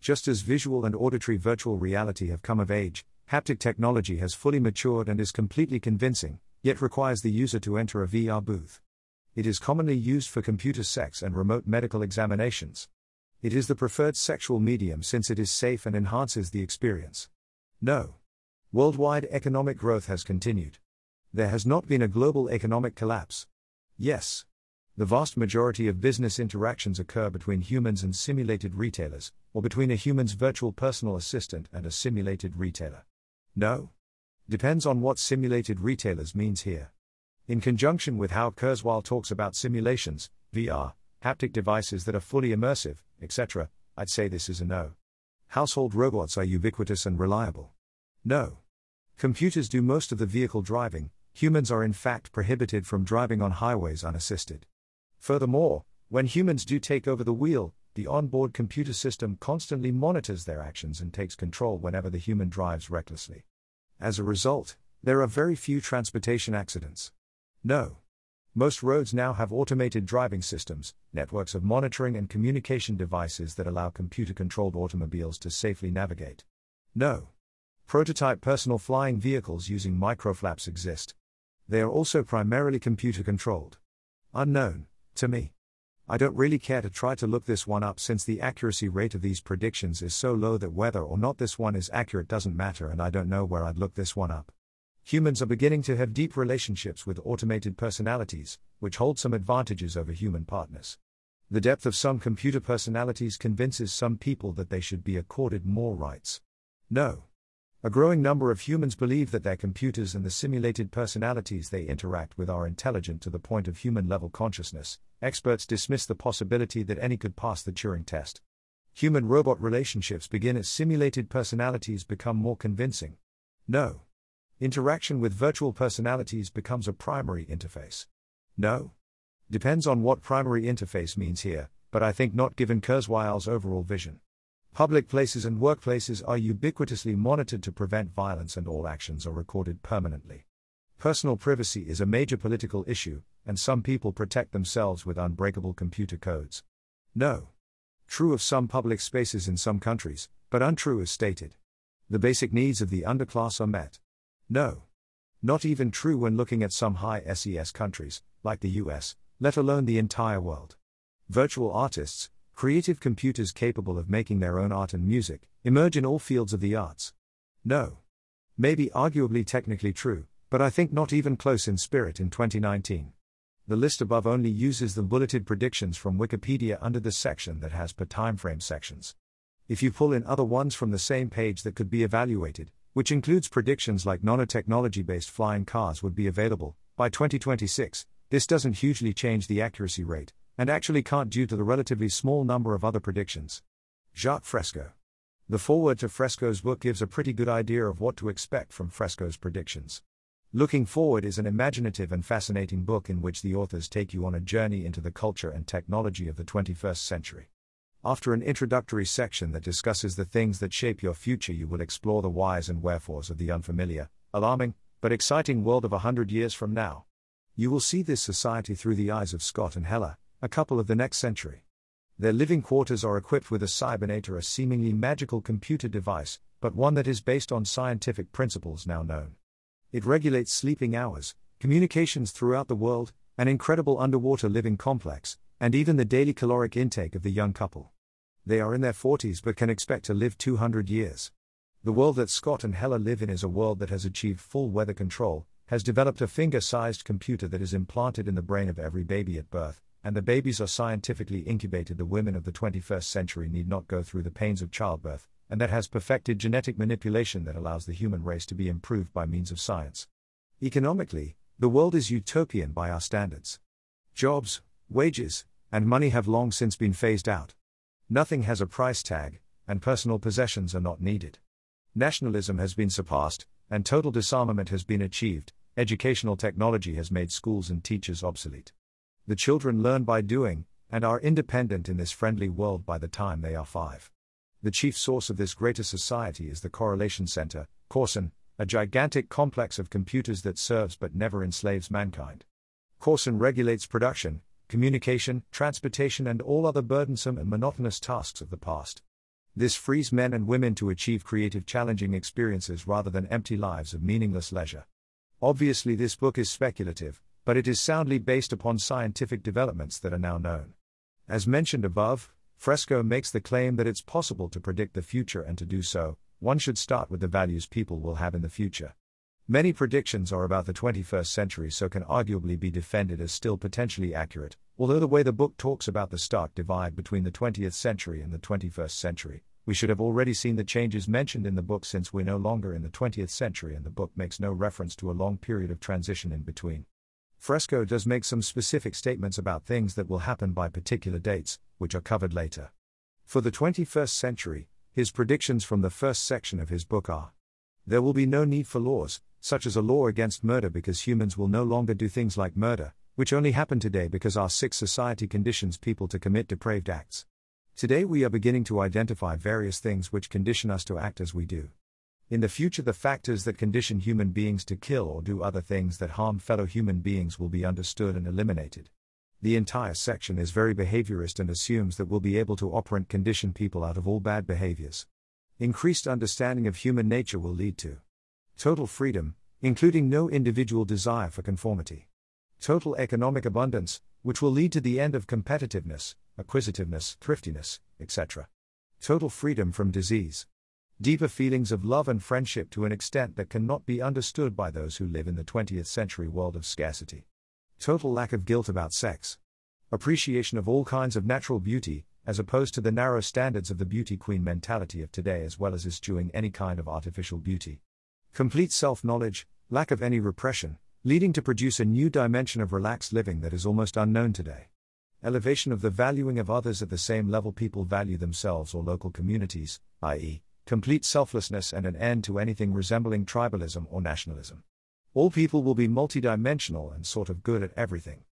Just as visual and auditory virtual reality have come of age, haptic technology has fully matured and is completely convincing, yet requires the user to enter a VR booth. It is commonly used for computer sex and remote medical examinations. It is the preferred sexual medium since it is safe and enhances the experience. No. Worldwide economic growth has continued. There has not been a global economic collapse. Yes. The vast majority of business interactions occur between humans and simulated retailers, or between a human's virtual personal assistant and a simulated retailer. No. Depends on what simulated retailers means here. In conjunction with how Kurzweil talks about simulations, VR, haptic devices that are fully immersive, etc., I'd say this is a no. Household robots are ubiquitous and reliable. No. Computers do most of the vehicle driving, humans are in fact prohibited from driving on highways unassisted. Furthermore, when humans do take over the wheel, the onboard computer system constantly monitors their actions and takes control whenever the human drives recklessly. As a result, there are very few transportation accidents. No. Most roads now have automated driving systems, networks of monitoring and communication devices that allow computer controlled automobiles to safely navigate. No. Prototype personal flying vehicles using microflaps exist. They are also primarily computer controlled. Unknown, to me. I don't really care to try to look this one up since the accuracy rate of these predictions is so low that whether or not this one is accurate doesn't matter, and I don't know where I'd look this one up. Humans are beginning to have deep relationships with automated personalities, which hold some advantages over human partners. The depth of some computer personalities convinces some people that they should be accorded more rights. No. A growing number of humans believe that their computers and the simulated personalities they interact with are intelligent to the point of human level consciousness. Experts dismiss the possibility that any could pass the Turing test. Human robot relationships begin as simulated personalities become more convincing. No. Interaction with virtual personalities becomes a primary interface. No. Depends on what primary interface means here, but I think not given Kurzweil's overall vision. Public places and workplaces are ubiquitously monitored to prevent violence, and all actions are recorded permanently. Personal privacy is a major political issue, and some people protect themselves with unbreakable computer codes. No. True of some public spaces in some countries, but untrue as stated. The basic needs of the underclass are met. No. Not even true when looking at some high SES countries, like the US, let alone the entire world. Virtual artists, creative computers capable of making their own art and music, emerge in all fields of the arts. No. Maybe arguably technically true, but I think not even close in spirit in 2019. The list above only uses the bulleted predictions from Wikipedia under the section that has per timeframe sections. If you pull in other ones from the same page that could be evaluated, which includes predictions like nanotechnology based flying cars would be available by 2026, this doesn't hugely change the accuracy rate, and actually can't due to the relatively small number of other predictions. Jacques Fresco. The foreword to Fresco's book gives a pretty good idea of what to expect from Fresco's predictions. Looking Forward is an imaginative and fascinating book in which the authors take you on a journey into the culture and technology of the 21st century. After an introductory section that discusses the things that shape your future, you will explore the whys and wherefores of the unfamiliar, alarming, but exciting world of a hundred years from now. You will see this society through the eyes of Scott and Hella, a couple of the next century. Their living quarters are equipped with a cybernator, a seemingly magical computer device, but one that is based on scientific principles now known. It regulates sleeping hours, communications throughout the world, an incredible underwater living complex, and even the daily caloric intake of the young couple. They are in their 40s but can expect to live 200 years. The world that Scott and Hella live in is a world that has achieved full weather control, has developed a finger sized computer that is implanted in the brain of every baby at birth, and the babies are scientifically incubated. The women of the 21st century need not go through the pains of childbirth, and that has perfected genetic manipulation that allows the human race to be improved by means of science. Economically, the world is utopian by our standards. Jobs, wages, and money have long since been phased out. Nothing has a price tag, and personal possessions are not needed. Nationalism has been surpassed, and total disarmament has been achieved, educational technology has made schools and teachers obsolete. The children learn by doing, and are independent in this friendly world by the time they are five. The chief source of this greater society is the Correlation Center, Corcen, a gigantic complex of computers that serves but never enslaves mankind. Corcen regulates production, communication, transportation, and all other burdensome and monotonous tasks of the past. This frees men and women to achieve creative, challenging experiences rather than empty lives of meaningless leisure. Obviously, this book is speculative, but it is soundly based upon scientific developments that are now known. As mentioned above, Fresco makes the claim that it's possible to predict the future, and to do so, one should start with the values people will have in the future. Many predictions are about the 21st century, so can arguably be defended as still potentially accurate, although the way the book talks about the stark divide between the 20th century and the 21st century, we should have already seen the changes mentioned in the book since we're no longer in the 20th century and the book makes no reference to a long period of transition in between. Fresco does make some specific statements about things that will happen by particular dates, which are covered later. For the 21st century, his predictions from the first section of his book are There will be no need for laws, such as a law against murder, because humans will no longer do things like murder, which only happen today because our sick society conditions people to commit depraved acts. Today we are beginning to identify various things which condition us to act as we do. In the future, the factors that condition human beings to kill or do other things that harm fellow human beings will be understood and eliminated. The entire section is very behaviorist and assumes that we'll be able to operant condition people out of all bad behaviors. Increased understanding of human nature will lead to total freedom, including no individual desire for conformity, total economic abundance, which will lead to the end of competitiveness, acquisitiveness, thriftiness, etc. Total freedom from disease. Deeper feelings of love and friendship to an extent that cannot be understood by those who live in the 20th century world of scarcity. Total lack of guilt about sex. Appreciation of all kinds of natural beauty, as opposed to the narrow standards of the beauty queen mentality of today, as well as eschewing any kind of artificial beauty. Complete self knowledge, lack of any repression, leading to produce a new dimension of relaxed living that is almost unknown today elevation of the valuing of others at the same level people value themselves or local communities, i.e., complete selflessness and an end to anything resembling tribalism or nationalism. All people will be multidimensional and sort of good at everything.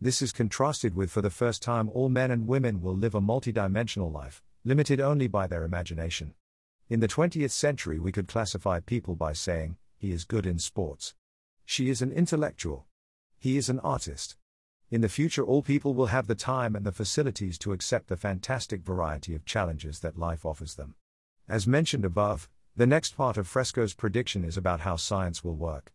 This is contrasted with for the first time all men and women will live a multidimensional life, limited only by their imagination. In the 20th century, we could classify people by saying, he is good in sports. She is an intellectual. He is an artist. In the future, all people will have the time and the facilities to accept the fantastic variety of challenges that life offers them. As mentioned above, the next part of Fresco's prediction is about how science will work.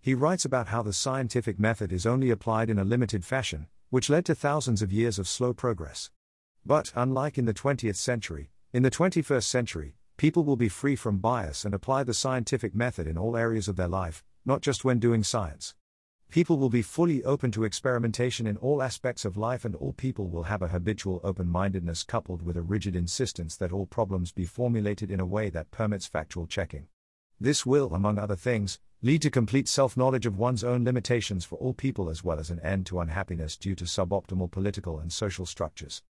He writes about how the scientific method is only applied in a limited fashion, which led to thousands of years of slow progress. But, unlike in the 20th century, in the 21st century, people will be free from bias and apply the scientific method in all areas of their life, not just when doing science. People will be fully open to experimentation in all aspects of life, and all people will have a habitual open mindedness coupled with a rigid insistence that all problems be formulated in a way that permits factual checking. This will, among other things, lead to complete self knowledge of one's own limitations for all people as well as an end to unhappiness due to suboptimal political and social structures.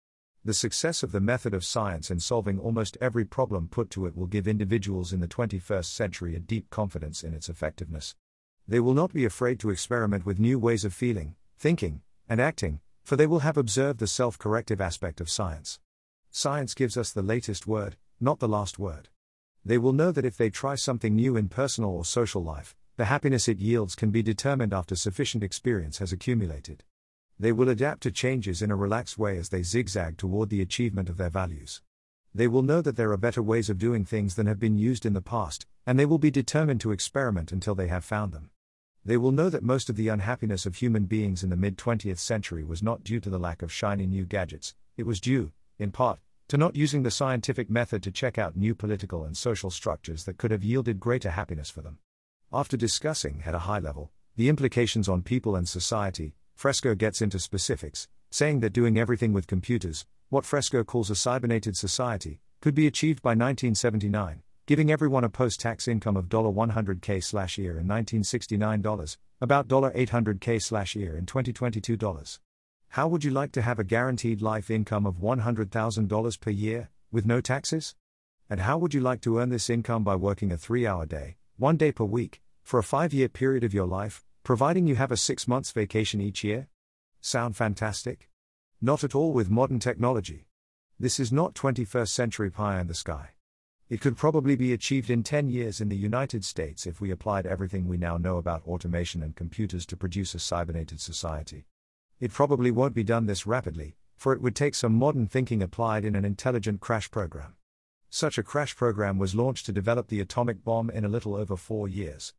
The success of the method of science in solving almost every problem put to it will give individuals in the 21st century a deep confidence in its effectiveness. They will not be afraid to experiment with new ways of feeling, thinking, and acting, for they will have observed the self corrective aspect of science. Science gives us the latest word, not the last word. They will know that if they try something new in personal or social life, the happiness it yields can be determined after sufficient experience has accumulated. They will adapt to changes in a relaxed way as they zigzag toward the achievement of their values. They will know that there are better ways of doing things than have been used in the past, and they will be determined to experiment until they have found them. They will know that most of the unhappiness of human beings in the mid 20th century was not due to the lack of shiny new gadgets, it was due, in part, to not using the scientific method to check out new political and social structures that could have yielded greater happiness for them. After discussing, at a high level, the implications on people and society, Fresco gets into specifics, saying that doing everything with computers, what Fresco calls a cybernated society, could be achieved by 1979, giving everyone a post tax income of $100k slash year in 1969 dollars, about $800k slash year in 2022 dollars. How would you like to have a guaranteed life income of $100,000 per year, with no taxes? And how would you like to earn this income by working a three hour day, one day per week, for a five year period of your life, providing you have a six months vacation each year? Sound fantastic? Not at all with modern technology. This is not 21st century pie in the sky. It could probably be achieved in 10 years in the United States if we applied everything we now know about automation and computers to produce a cybernated society. It probably won't be done this rapidly, for it would take some modern thinking applied in an intelligent crash program. Such a crash program was launched to develop the atomic bomb in a little over four years.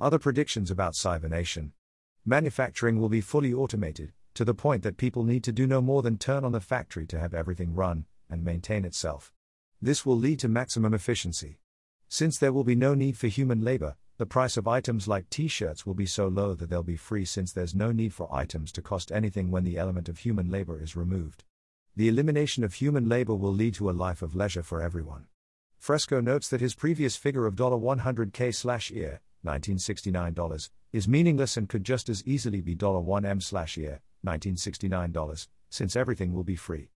Other predictions about cybernation manufacturing will be fully automated, to the point that people need to do no more than turn on the factory to have everything run and maintain itself. This will lead to maximum efficiency. Since there will be no need for human labor, the price of items like t shirts will be so low that they'll be free since there's no need for items to cost anything when the element of human labor is removed. The elimination of human labor will lead to a life of leisure for everyone. Fresco notes that his previous figure of $100k slash year, $1969, is meaningless and could just as easily be $1m slash year, $1969, since everything will be free.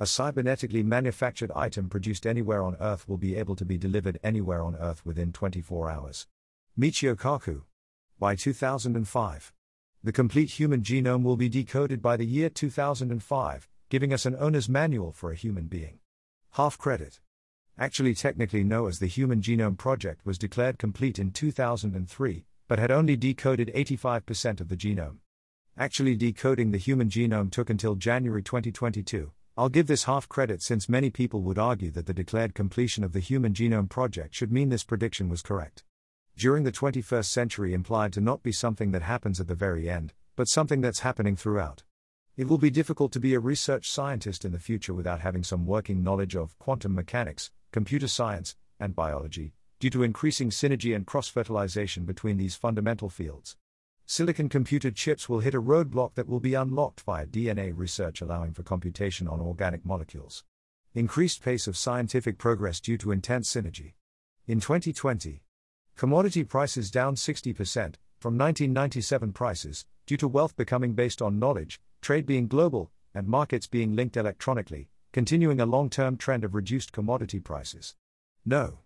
A cybernetically manufactured item produced anywhere on Earth will be able to be delivered anywhere on Earth within 24 hours. Michio Kaku. By 2005. The complete human genome will be decoded by the year 2005, giving us an owner's manual for a human being. Half credit. Actually, technically, no, as the Human Genome Project was declared complete in 2003, but had only decoded 85% of the genome. Actually, decoding the human genome took until January 2022. I'll give this half credit since many people would argue that the declared completion of the Human Genome Project should mean this prediction was correct during the 21st century implied to not be something that happens at the very end, but something that's happening throughout. It will be difficult to be a research scientist in the future without having some working knowledge of quantum mechanics, computer science, and biology, due to increasing synergy and cross fertilization between these fundamental fields. Silicon computer chips will hit a roadblock that will be unlocked via DNA research allowing for computation on organic molecules. Increased pace of scientific progress due to intense synergy. In 2020, Commodity prices down 60% from 1997 prices, due to wealth becoming based on knowledge, trade being global, and markets being linked electronically, continuing a long term trend of reduced commodity prices. No.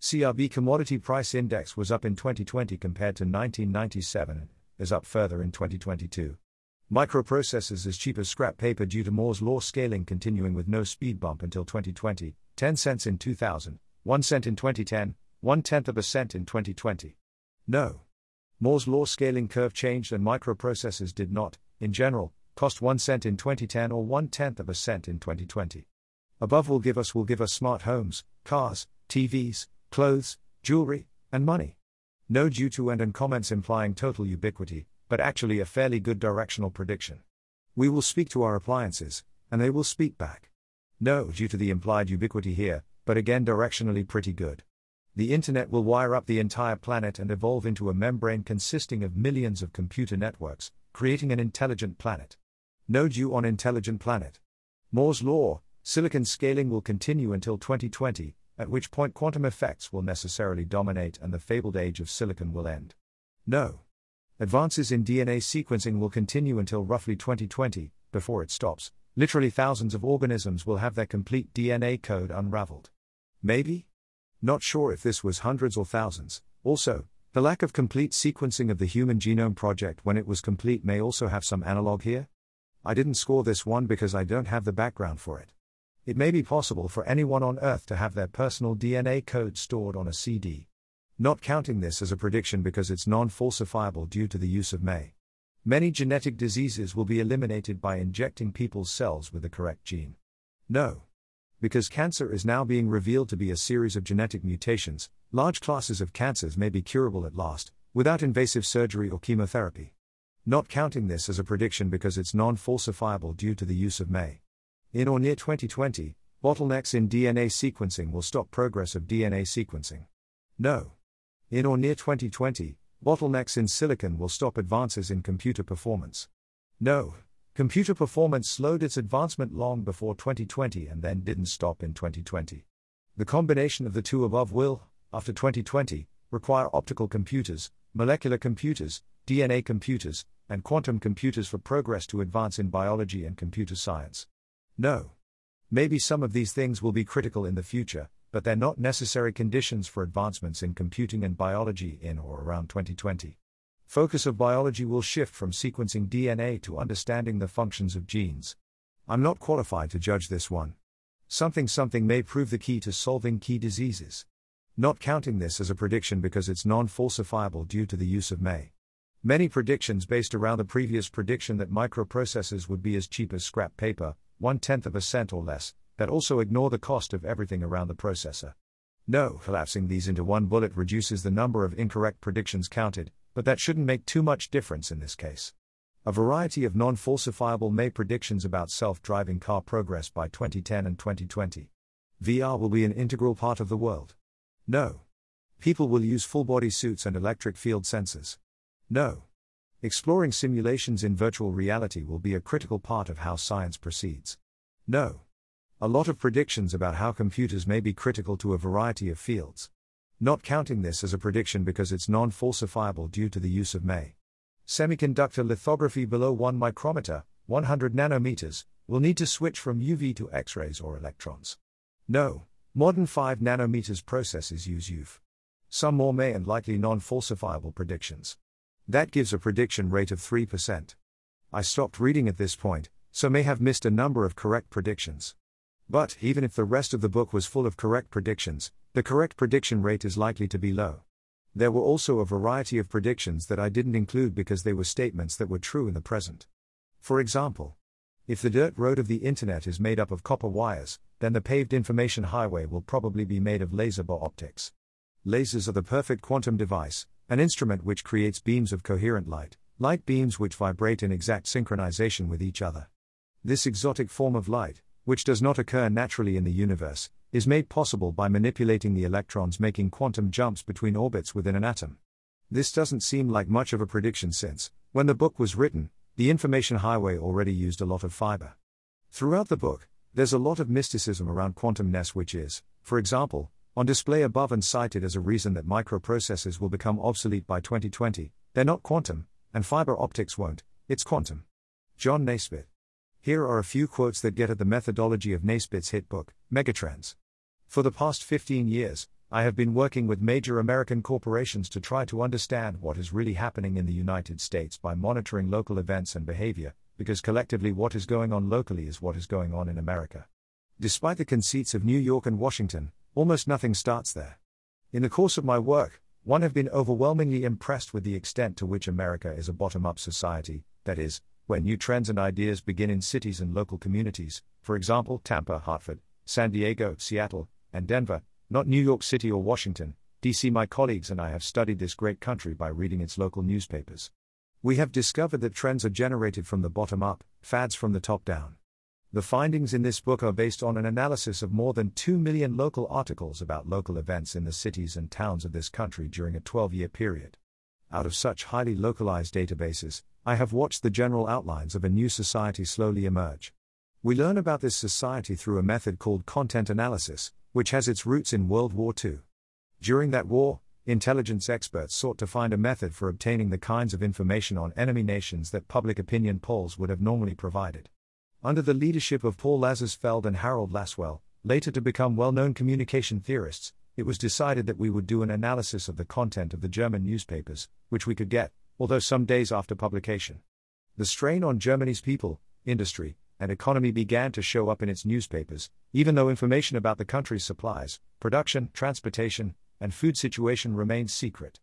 CRB Commodity Price Index was up in 2020 compared to 1997 is up further in 2022. Microprocessors as cheap as scrap paper due to Moore's law scaling continuing with no speed bump until 2020, 10 cents in 2000, 1 cent in 2010, one tenth of a cent in 2020. No. Moore's law scaling curve changed and microprocessors did not, in general, cost 1 cent in 2010 or 1 tenth of a cent in 2020. Above will give us will give us smart homes, cars, TVs, clothes, jewelry, and money. No due to and and comments implying total ubiquity, but actually a fairly good directional prediction. We will speak to our appliances, and they will speak back. No due to the implied ubiquity here, but again directionally pretty good the Internet will wire up the entire planet and evolve into a membrane consisting of millions of computer networks, creating an intelligent planet. No due on intelligent planet. Moore's law, silicon scaling will continue until 2020, at which point quantum effects will necessarily dominate and the fabled age of silicon will end. No. Advances in DNA sequencing will continue until roughly 2020, before it stops. Literally thousands of organisms will have their complete DNA code unraveled. Maybe? Not sure if this was hundreds or thousands. Also, the lack of complete sequencing of the Human Genome Project when it was complete may also have some analog here. I didn't score this one because I don't have the background for it. It may be possible for anyone on Earth to have their personal DNA code stored on a CD. Not counting this as a prediction because it's non falsifiable due to the use of May. Many genetic diseases will be eliminated by injecting people's cells with the correct gene. No. Because cancer is now being revealed to be a series of genetic mutations, large classes of cancers may be curable at last, without invasive surgery or chemotherapy. Not counting this as a prediction because it's non falsifiable due to the use of May. In or near 2020, bottlenecks in DNA sequencing will stop progress of DNA sequencing. No. In or near 2020, bottlenecks in silicon will stop advances in computer performance. No. Computer performance slowed its advancement long before 2020 and then didn't stop in 2020. The combination of the two above will, after 2020, require optical computers, molecular computers, DNA computers, and quantum computers for progress to advance in biology and computer science. No. Maybe some of these things will be critical in the future, but they're not necessary conditions for advancements in computing and biology in or around 2020. Focus of biology will shift from sequencing DNA to understanding the functions of genes. I'm not qualified to judge this one. Something something may prove the key to solving key diseases. Not counting this as a prediction because it's non falsifiable due to the use of May. Many predictions based around the previous prediction that microprocessors would be as cheap as scrap paper, one tenth of a cent or less, that also ignore the cost of everything around the processor. No, collapsing these into one bullet reduces the number of incorrect predictions counted, but that shouldn't make too much difference in this case. A variety of non falsifiable May predictions about self driving car progress by 2010 and 2020. VR will be an integral part of the world. No. People will use full body suits and electric field sensors. No. Exploring simulations in virtual reality will be a critical part of how science proceeds. No. A lot of predictions about how computers may be critical to a variety of fields not counting this as a prediction because it's non falsifiable due to the use of May. Semiconductor lithography below 1 micrometer, 100 nanometers, will need to switch from UV to X rays or electrons. No, modern 5 nanometers processes use UV. Some more May and likely non falsifiable predictions. That gives a prediction rate of 3%. I stopped reading at this point, so may have missed a number of correct predictions. But, even if the rest of the book was full of correct predictions, the correct prediction rate is likely to be low. There were also a variety of predictions that I didn't include because they were statements that were true in the present. For example, if the dirt road of the internet is made up of copper wires, then the paved information highway will probably be made of laser fiber optics. Lasers are the perfect quantum device, an instrument which creates beams of coherent light, light beams which vibrate in exact synchronization with each other. This exotic form of light, which does not occur naturally in the universe, is made possible by manipulating the electrons making quantum jumps between orbits within an atom. This doesn't seem like much of a prediction since, when the book was written, the information highway already used a lot of fiber. Throughout the book, there's a lot of mysticism around quantumness, which is, for example, on display above and cited as a reason that microprocessors will become obsolete by 2020. They're not quantum, and fiber optics won't, it's quantum. John Naisbitt. Here are a few quotes that get at the methodology of Naisbitt's hit book, Megatrends. For the past 15 years, I have been working with major American corporations to try to understand what is really happening in the United States by monitoring local events and behavior, because collectively what is going on locally is what is going on in America. Despite the conceits of New York and Washington, almost nothing starts there. In the course of my work, one have been overwhelmingly impressed with the extent to which America is a bottom up society, that is, where new trends and ideas begin in cities and local communities, for example, Tampa, Hartford, San Diego, Seattle, and Denver, not New York City or Washington, D.C. My colleagues and I have studied this great country by reading its local newspapers. We have discovered that trends are generated from the bottom up, fads from the top down. The findings in this book are based on an analysis of more than 2 million local articles about local events in the cities and towns of this country during a 12 year period. Out of such highly localized databases, I have watched the general outlines of a new society slowly emerge. We learn about this society through a method called content analysis, which has its roots in World War II. During that war, intelligence experts sought to find a method for obtaining the kinds of information on enemy nations that public opinion polls would have normally provided. Under the leadership of Paul Lazarsfeld and Harold Lasswell, later to become well known communication theorists, it was decided that we would do an analysis of the content of the German newspapers, which we could get, although some days after publication. The strain on Germany's people, industry, and economy began to show up in its newspapers, even though information about the country's supplies, production, transportation, and food situation remained secret.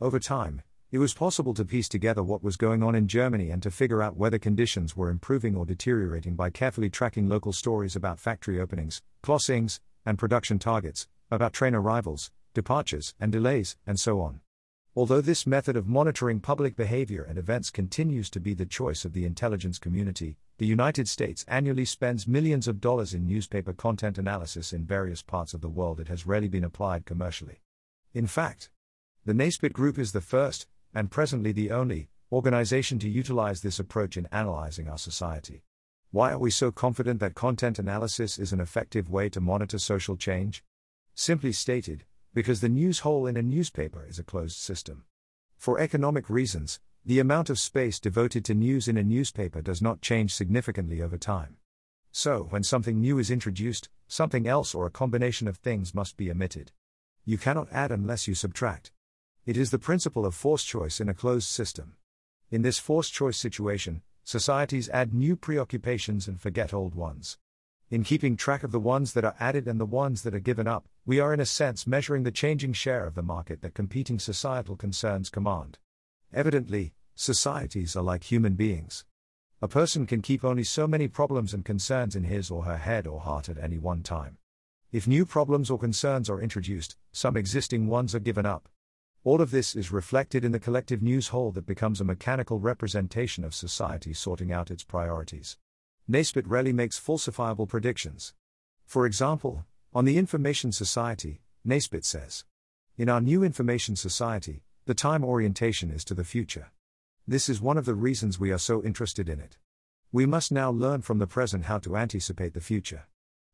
Over time, it was possible to piece together what was going on in Germany and to figure out whether conditions were improving or deteriorating by carefully tracking local stories about factory openings, closings, and production targets, about train arrivals, departures, and delays, and so on. Although this method of monitoring public behavior and events continues to be the choice of the intelligence community, the United States annually spends millions of dollars in newspaper content analysis in various parts of the world. It has rarely been applied commercially. In fact, the Naisbitt Group is the first, and presently the only, organization to utilize this approach in analyzing our society. Why are we so confident that content analysis is an effective way to monitor social change? Simply stated, because the news hole in a newspaper is a closed system. For economic reasons, the amount of space devoted to news in a newspaper does not change significantly over time. So, when something new is introduced, something else or a combination of things must be omitted. You cannot add unless you subtract. It is the principle of force choice in a closed system. In this force choice situation, societies add new preoccupations and forget old ones. In keeping track of the ones that are added and the ones that are given up, we are in a sense measuring the changing share of the market that competing societal concerns command. Evidently, societies are like human beings. A person can keep only so many problems and concerns in his or her head or heart at any one time. If new problems or concerns are introduced, some existing ones are given up. All of this is reflected in the collective news hole that becomes a mechanical representation of society sorting out its priorities. Naisbitt rarely makes falsifiable predictions. For example, on the Information Society, Naisbitt says In our new information society, the time orientation is to the future. This is one of the reasons we are so interested in it. We must now learn from the present how to anticipate the future.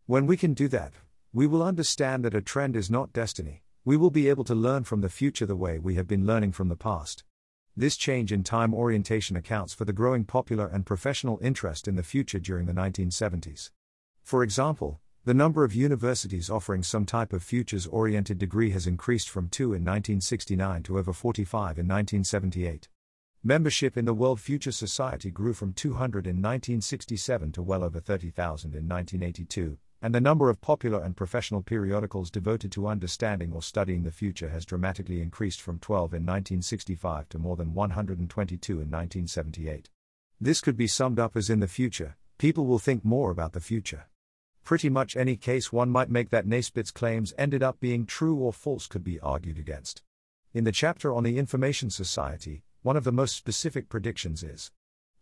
When we can do that, we will understand that a trend is not destiny, we will be able to learn from the future the way we have been learning from the past. This change in time orientation accounts for the growing popular and professional interest in the future during the 1970s. For example, the number of universities offering some type of futures oriented degree has increased from 2 in 1969 to over 45 in 1978. Membership in the World Future Society grew from 200 in 1967 to well over 30,000 in 1982, and the number of popular and professional periodicals devoted to understanding or studying the future has dramatically increased from 12 in 1965 to more than 122 in 1978. This could be summed up as in the future, people will think more about the future. Pretty much any case one might make that Naisbitt's claims ended up being true or false could be argued against. In the chapter on the Information Society, one of the most specific predictions is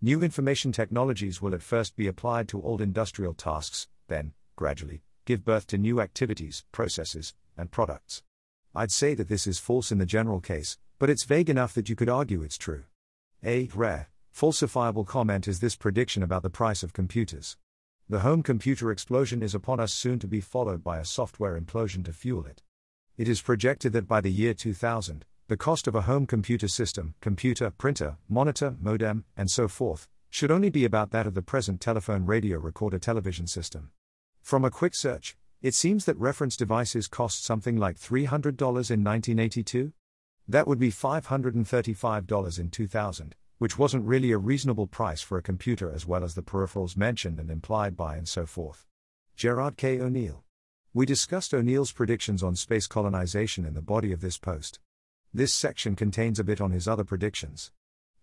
New information technologies will at first be applied to old industrial tasks, then, gradually, give birth to new activities, processes, and products. I'd say that this is false in the general case, but it's vague enough that you could argue it's true. A rare, falsifiable comment is this prediction about the price of computers. The home computer explosion is upon us soon to be followed by a software implosion to fuel it. It is projected that by the year 2000, the cost of a home computer system, computer, printer, monitor, modem, and so forth, should only be about that of the present telephone radio recorder television system. From a quick search, it seems that reference devices cost something like $300 in 1982? That would be $535 in 2000, which wasn't really a reasonable price for a computer as well as the peripherals mentioned and implied by and so forth. Gerard K. O'Neill. We discussed O'Neill's predictions on space colonization in the body of this post. This section contains a bit on his other predictions.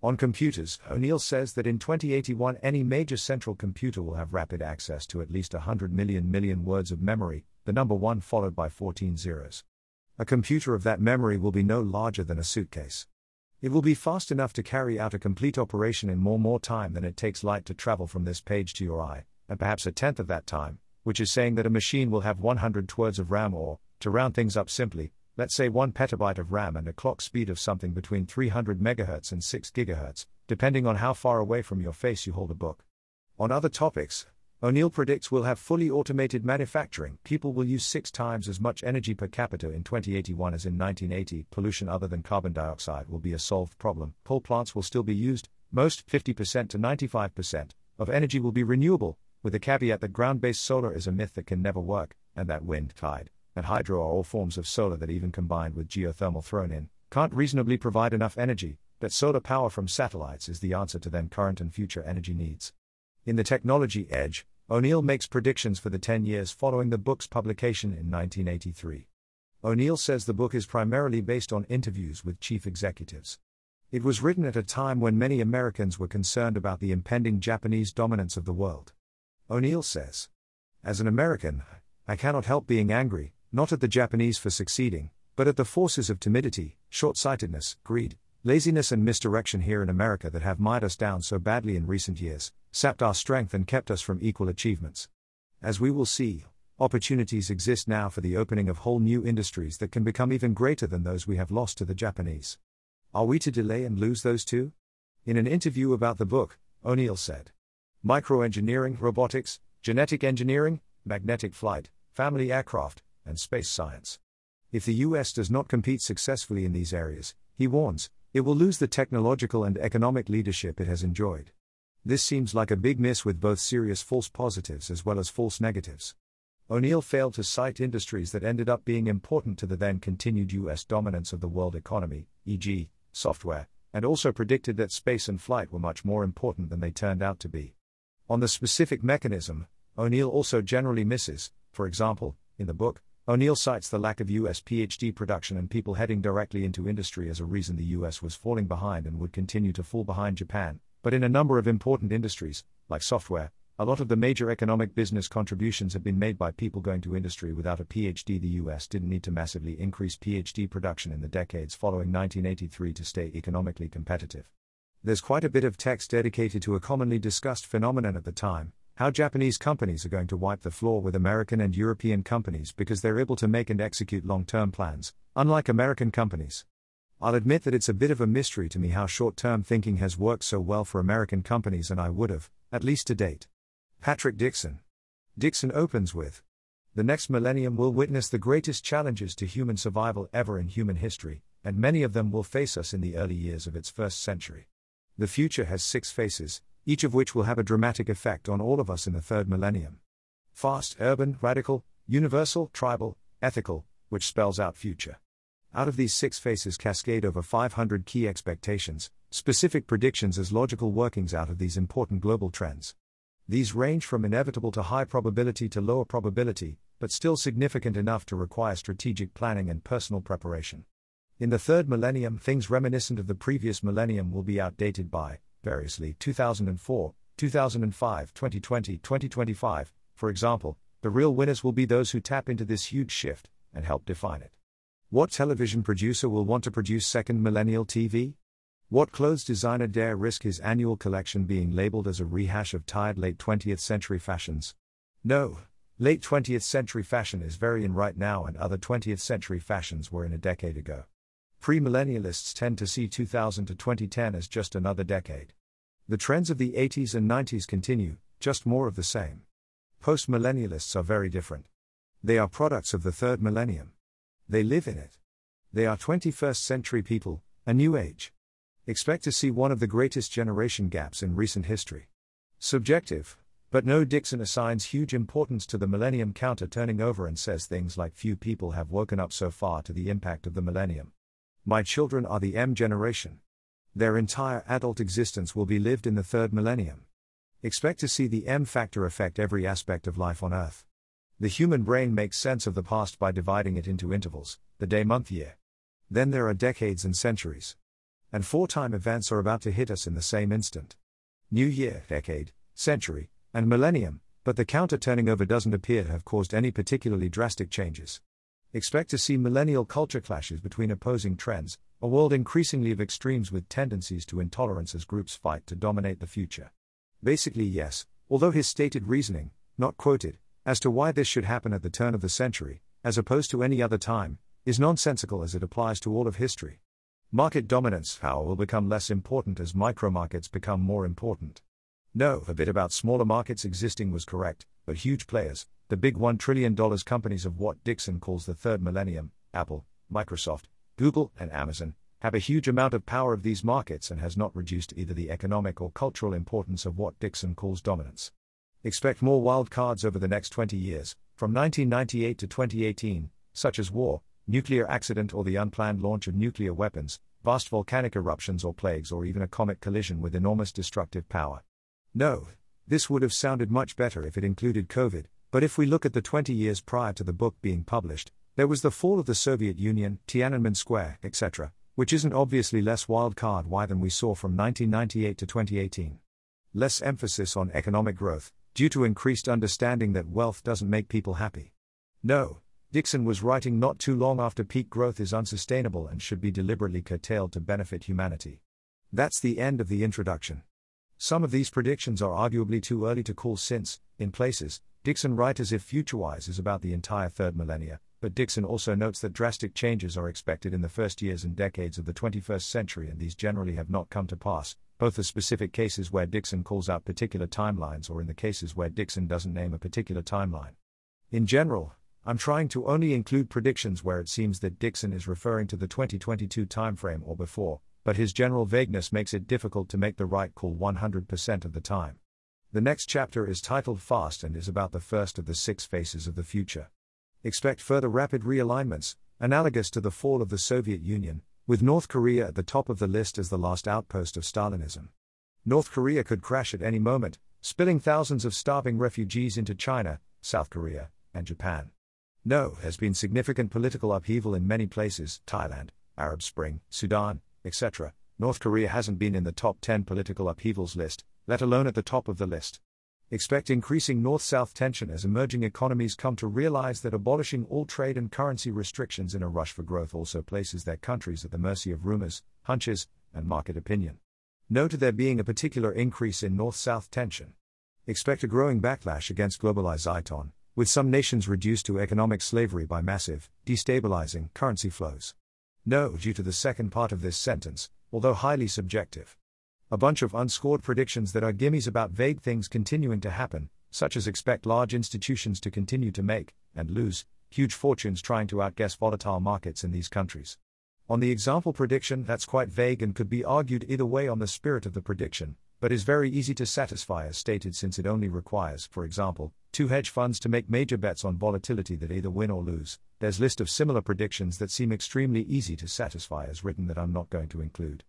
On computers, O'Neill says that in 2081 any major central computer will have rapid access to at least 100 million million words of memory, the number 1 followed by 14 zeros. A computer of that memory will be no larger than a suitcase. It will be fast enough to carry out a complete operation in more more time than it takes light to travel from this page to your eye, and perhaps a tenth of that time, which is saying that a machine will have 100 words of RAM or, to round things up simply, let's say 1 petabyte of RAM and a clock speed of something between 300 MHz and 6 GHz, depending on how far away from your face you hold a book. On other topics, O'Neill predicts we'll have fully automated manufacturing. People will use six times as much energy per capita in 2081 as in 1980. Pollution other than carbon dioxide will be a solved problem. Coal plants will still be used, most 50% to 95% of energy will be renewable, with the caveat that ground based solar is a myth that can never work, and that wind, tide, and hydro are all forms of solar that, even combined with geothermal thrown in, can't reasonably provide enough energy, that solar power from satellites is the answer to then current and future energy needs. In the technology edge, O'Neill makes predictions for the 10 years following the book's publication in 1983. O'Neill says the book is primarily based on interviews with chief executives. It was written at a time when many Americans were concerned about the impending Japanese dominance of the world. O'Neill says, As an American, I cannot help being angry, not at the Japanese for succeeding, but at the forces of timidity, short sightedness, greed, laziness, and misdirection here in America that have mired us down so badly in recent years, sapped our strength, and kept us from equal achievements. As we will see, opportunities exist now for the opening of whole new industries that can become even greater than those we have lost to the Japanese. Are we to delay and lose those too? In an interview about the book, O'Neill said Microengineering, robotics, genetic engineering, magnetic flight, family aircraft, and space science. If the US does not compete successfully in these areas, he warns, it will lose the technological and economic leadership it has enjoyed. This seems like a big miss with both serious false positives as well as false negatives. O'Neill failed to cite industries that ended up being important to the then continued US dominance of the world economy, e.g., software, and also predicted that space and flight were much more important than they turned out to be. On the specific mechanism, O'Neill also generally misses, for example, in the book, O'Neill cites the lack of US PhD production and people heading directly into industry as a reason the US was falling behind and would continue to fall behind Japan, but in a number of important industries, like software, a lot of the major economic business contributions have been made by people going to industry without a PhD. The US didn't need to massively increase PhD production in the decades following 1983 to stay economically competitive. There's quite a bit of text dedicated to a commonly discussed phenomenon at the time how Japanese companies are going to wipe the floor with American and European companies because they're able to make and execute long term plans, unlike American companies. I'll admit that it's a bit of a mystery to me how short term thinking has worked so well for American companies, and I would have, at least to date. Patrick Dixon. Dixon opens with The next millennium will witness the greatest challenges to human survival ever in human history, and many of them will face us in the early years of its first century. The future has six faces, each of which will have a dramatic effect on all of us in the third millennium. Fast, urban, radical, universal, tribal, ethical, which spells out future. Out of these six faces cascade over 500 key expectations, specific predictions as logical workings out of these important global trends. These range from inevitable to high probability to lower probability, but still significant enough to require strategic planning and personal preparation. In the third millennium, things reminiscent of the previous millennium will be outdated by, variously, 2004, 2005, 2020, 2025. For example, the real winners will be those who tap into this huge shift and help define it. What television producer will want to produce second millennial TV? What clothes designer dare risk his annual collection being labeled as a rehash of tired late 20th century fashions? No, late 20th century fashion is very in right now, and other 20th century fashions were in a decade ago. Premillennialists tend to see 2000 to 2010 as just another decade. The trends of the 80s and 90s continue, just more of the same. Postmillennialists are very different. They are products of the third millennium. They live in it. They are 21st century people, a new age. Expect to see one of the greatest generation gaps in recent history. Subjective, but no Dixon assigns huge importance to the millennium counter turning over and says things like few people have woken up so far to the impact of the millennium. My children are the M generation. Their entire adult existence will be lived in the third millennium. Expect to see the M factor affect every aspect of life on Earth. The human brain makes sense of the past by dividing it into intervals the day, month, year. Then there are decades and centuries and four time events are about to hit us in the same instant. New Year, decade, century, and millennium, but the counter turning over doesn't appear to have caused any particularly drastic changes. Expect to see millennial culture clashes between opposing trends, a world increasingly of extremes with tendencies to intolerance as groups fight to dominate the future. Basically, yes, although his stated reasoning, not quoted, as to why this should happen at the turn of the century, as opposed to any other time, is nonsensical as it applies to all of history. Market dominance, how, will become less important as micromarkets become more important. No, a bit about smaller markets existing was correct, but huge players, the big $1 trillion companies of what Dixon calls the third millennium, Apple, Microsoft, Google, and Amazon, have a huge amount of power of these markets and has not reduced either the economic or cultural importance of what Dixon calls dominance. Expect more wild cards over the next 20 years, from 1998 to 2018, such as war, nuclear accident or the unplanned launch of nuclear weapons, vast volcanic eruptions or plagues, or even a comet collision with enormous destructive power. No, this would have sounded much better if it included COVID, but if we look at the 20 years prior to the book being published, There was the fall of the Soviet Union, Tiananmen Square, etc., which isn't obviously less wild card why than we saw from 1998 to 2018. Less emphasis on economic growth, due to increased understanding that wealth doesn't make people happy. No, Dixon was writing not too long after peak growth is unsustainable and should be deliberately curtailed to benefit humanity. That's the end of the introduction. Some of these predictions are arguably too early to call since, in places, Dixon writes as if FutureWise is about the entire third millennia, but Dixon also notes that drastic changes are expected in the first years and decades of the 21st century, and these generally have not come to pass, both the specific cases where Dixon calls out particular timelines or in the cases where Dixon doesn't name a particular timeline. In general, I'm trying to only include predictions where it seems that Dixon is referring to the 2022 timeframe or before, but his general vagueness makes it difficult to make the right call 100% of the time. The next chapter is titled Fast and is about the first of the six faces of the future. Expect further rapid realignments, analogous to the fall of the Soviet Union, with North Korea at the top of the list as the last outpost of Stalinism. North Korea could crash at any moment, spilling thousands of starving refugees into China, South Korea, and Japan. No, has been significant political upheaval in many places Thailand, Arab Spring, Sudan, etc. North Korea hasn't been in the top 10 political upheavals list, let alone at the top of the list. Expect increasing north south tension as emerging economies come to realize that abolishing all trade and currency restrictions in a rush for growth also places their countries at the mercy of rumors, hunches, and market opinion. Note there being a particular increase in north south tension. Expect a growing backlash against globalization, with some nations reduced to economic slavery by massive, destabilizing currency flows. No, due to the second part of this sentence, although highly subjective. A bunch of unscored predictions that are gimmies about vague things continuing to happen, such as expect large institutions to continue to make, and lose, huge fortunes trying to outguess volatile markets in these countries. On the example prediction, that's quite vague and could be argued either way on the spirit of the prediction, but is very easy to satisfy as stated since it only requires, for example, two hedge funds to make major bets on volatility that either win or lose. There's list of similar predictions that seem extremely easy to satisfy as written that I'm not going to include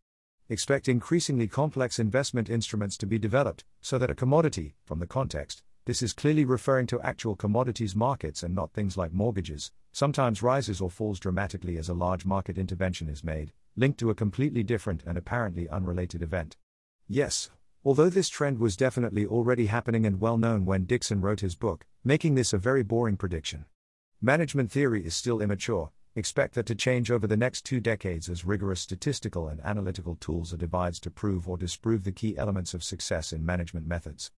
expect increasingly complex investment instruments to be developed, so that a commodity, from the context, this is clearly referring to actual commodities markets and not things like mortgages, sometimes rises or falls dramatically as a large market intervention is made, linked to a completely different and apparently unrelated event. Yes, although this trend was definitely already happening and well known when Dixon wrote his book, making this a very boring prediction. Management theory is still immature, Expect that to change over the next two decades as rigorous statistical and analytical tools are devised to prove or disprove the key elements of success in management methods.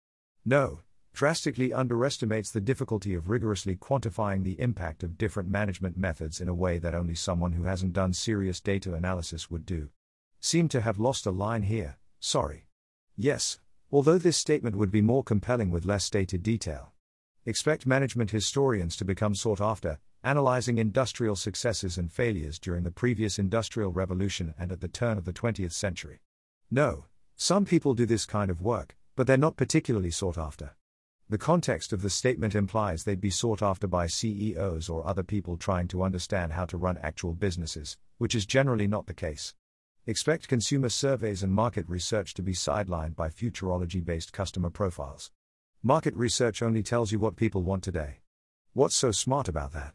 No, drastically underestimates the difficulty of rigorously quantifying the impact of different management methods in a way that only someone who hasn't done serious data analysis would do. Seem to have lost a line here, sorry. Yes, although this statement would be more compelling with less stated detail. Expect management historians to become sought after, analyzing industrial successes and failures during the previous industrial revolution and at the turn of the 20th century. No, some people do this kind of work, but they're not particularly sought after. The context of the statement implies they'd be sought after by CEOs or other people trying to understand how to run actual businesses, which is generally not the case. Expect consumer surveys and market research to be sidelined by futurology based customer profiles. Market research only tells you what people want today. What's so smart about that?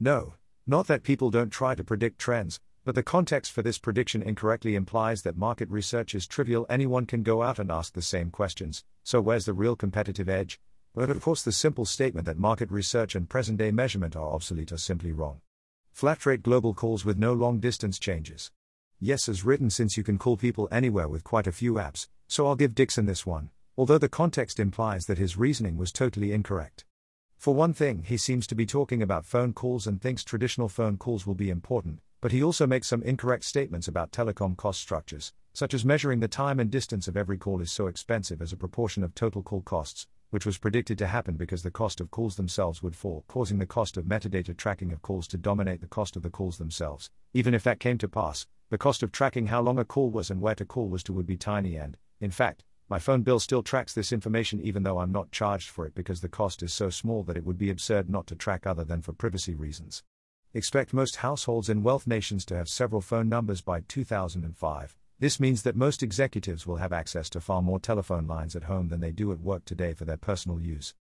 No, not that people don't try to predict trends, but the context for this prediction incorrectly implies that market research is trivial. Anyone can go out and ask the same questions, so where's the real competitive edge? But of course, the simple statement that market research and present day measurement are obsolete are simply wrong. Flat rate global calls with no long distance changes. Yes, as written, since you can call people anywhere with quite a few apps, so I'll give Dixon this one, although the context implies that his reasoning was totally incorrect. For one thing, he seems to be talking about phone calls and thinks traditional phone calls will be important, but he also makes some incorrect statements about telecom cost structures, such as measuring the time and distance of every call is so expensive as a proportion of total call costs, which was predicted to happen because the cost of calls themselves would fall, causing the cost of metadata tracking of calls to dominate the cost of the calls themselves. Even if that came to pass, the cost of tracking how long a call was and where to call was to would be tiny and, in fact, my phone bill still tracks this information even though I'm not charged for it because the cost is so small that it would be absurd not to track other than for privacy reasons. Expect most households in wealth nations to have several phone numbers by 2005. This means that most executives will have access to far more telephone lines at home than they do at work today for their personal use.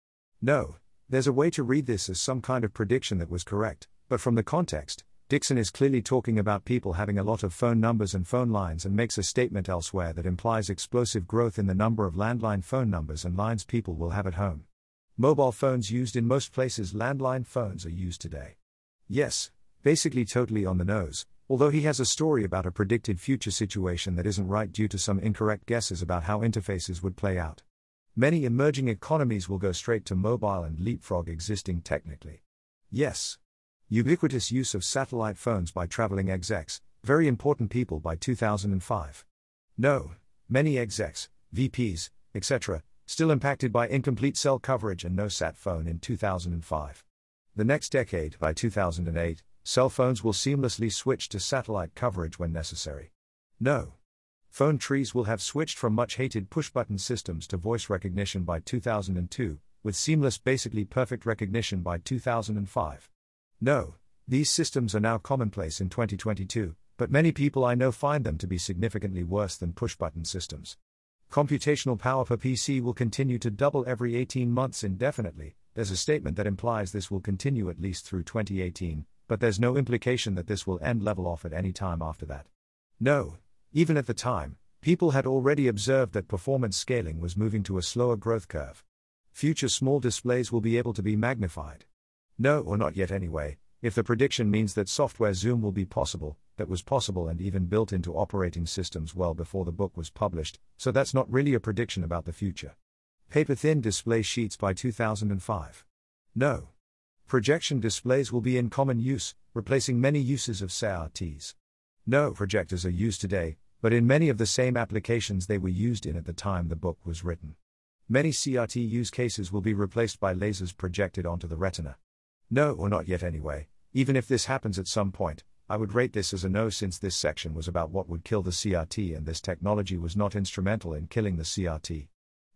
No, there's a way to read this as some kind of prediction that was correct, But from the context, Dixon is clearly talking about people having a lot of phone numbers and phone lines and makes a statement elsewhere that implies explosive growth in the number of landline phone numbers and lines people will have at home. Mobile phones used in most places, landline phones are used today. Yes, basically totally on the nose, although he has a story about a predicted future situation that isn't right due to some incorrect guesses about how interfaces would play out. Many emerging economies will go straight to mobile and leapfrog existing technically. Yes, Ubiquitous use of satellite phones by traveling execs, very important people by 2005. No, many execs, VPs, etc., still impacted by incomplete cell coverage and no sat phone in 2005. The next decade, by 2008, cell phones will seamlessly switch to satellite coverage when necessary. No. Phone trees will have switched from much hated push button systems to voice recognition by 2002, with seamless, basically perfect recognition by 2005. No, these systems are now commonplace in 2022, but many people I know find them to be significantly worse than push button systems. Computational power per PC will continue to double every 18 months indefinitely. There's a statement that implies this will continue at least through 2018, but there's no implication that this will end level off at any time after that. No, even at the time, people had already observed that performance scaling was moving to a slower growth curve. Future small displays will be able to be magnified. No, or not yet anyway, if the prediction means that software zoom will be possible, that was possible and even built into operating systems well before the book was published, so that's not really a prediction about the future. Paper thin display sheets by 2005. No. Projection displays will be in common use, replacing many uses of CRTs. No, projectors are used today, but in many of the same applications they were used in at the time the book was written. Many CRT use cases will be replaced by lasers projected onto the retina. No, or not yet anyway. Even if this happens at some point, I would rate this as a no since this section was about what would kill the CRT and this technology was not instrumental in killing the CRT.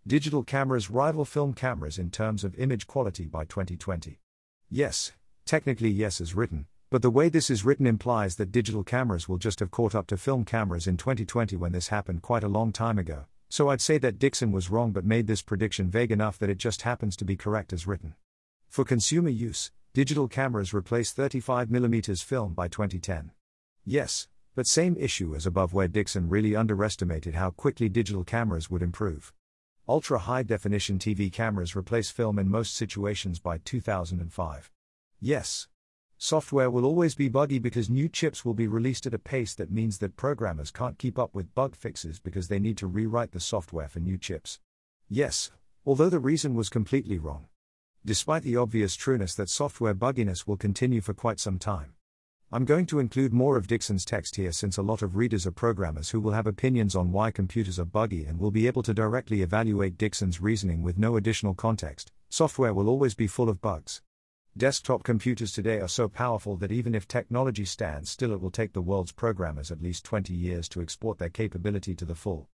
Digital cameras rival film cameras in terms of image quality by 2020. Yes, technically yes is written, but the way this is written implies that digital cameras will just have caught up to film cameras in 2020 when this happened quite a long time ago. So I'd say that Dixon was wrong but made this prediction vague enough that it just happens to be correct as written. For consumer use, Digital cameras replace 35mm film by 2010. Yes, but same issue as above where Dixon really underestimated how quickly digital cameras would improve. Ultra high definition TV cameras replace film in most situations by 2005. Yes. Software will always be buggy because new chips will be released at a pace that means that programmers can't keep up with bug fixes because they need to rewrite the software for new chips. Yes, although the reason was completely wrong despite the obvious trueness that software bugginess will continue for quite some time. I'm going to include more of Dixon's text here since a lot of readers are programmers who will have opinions on why computers are buggy and will be able to directly evaluate Dixon's reasoning with no additional context. Software will always be full of bugs. Desktop computers today are so powerful that even if technology stands still, it will take the world's programmers at least 20 years to export their capability to the full.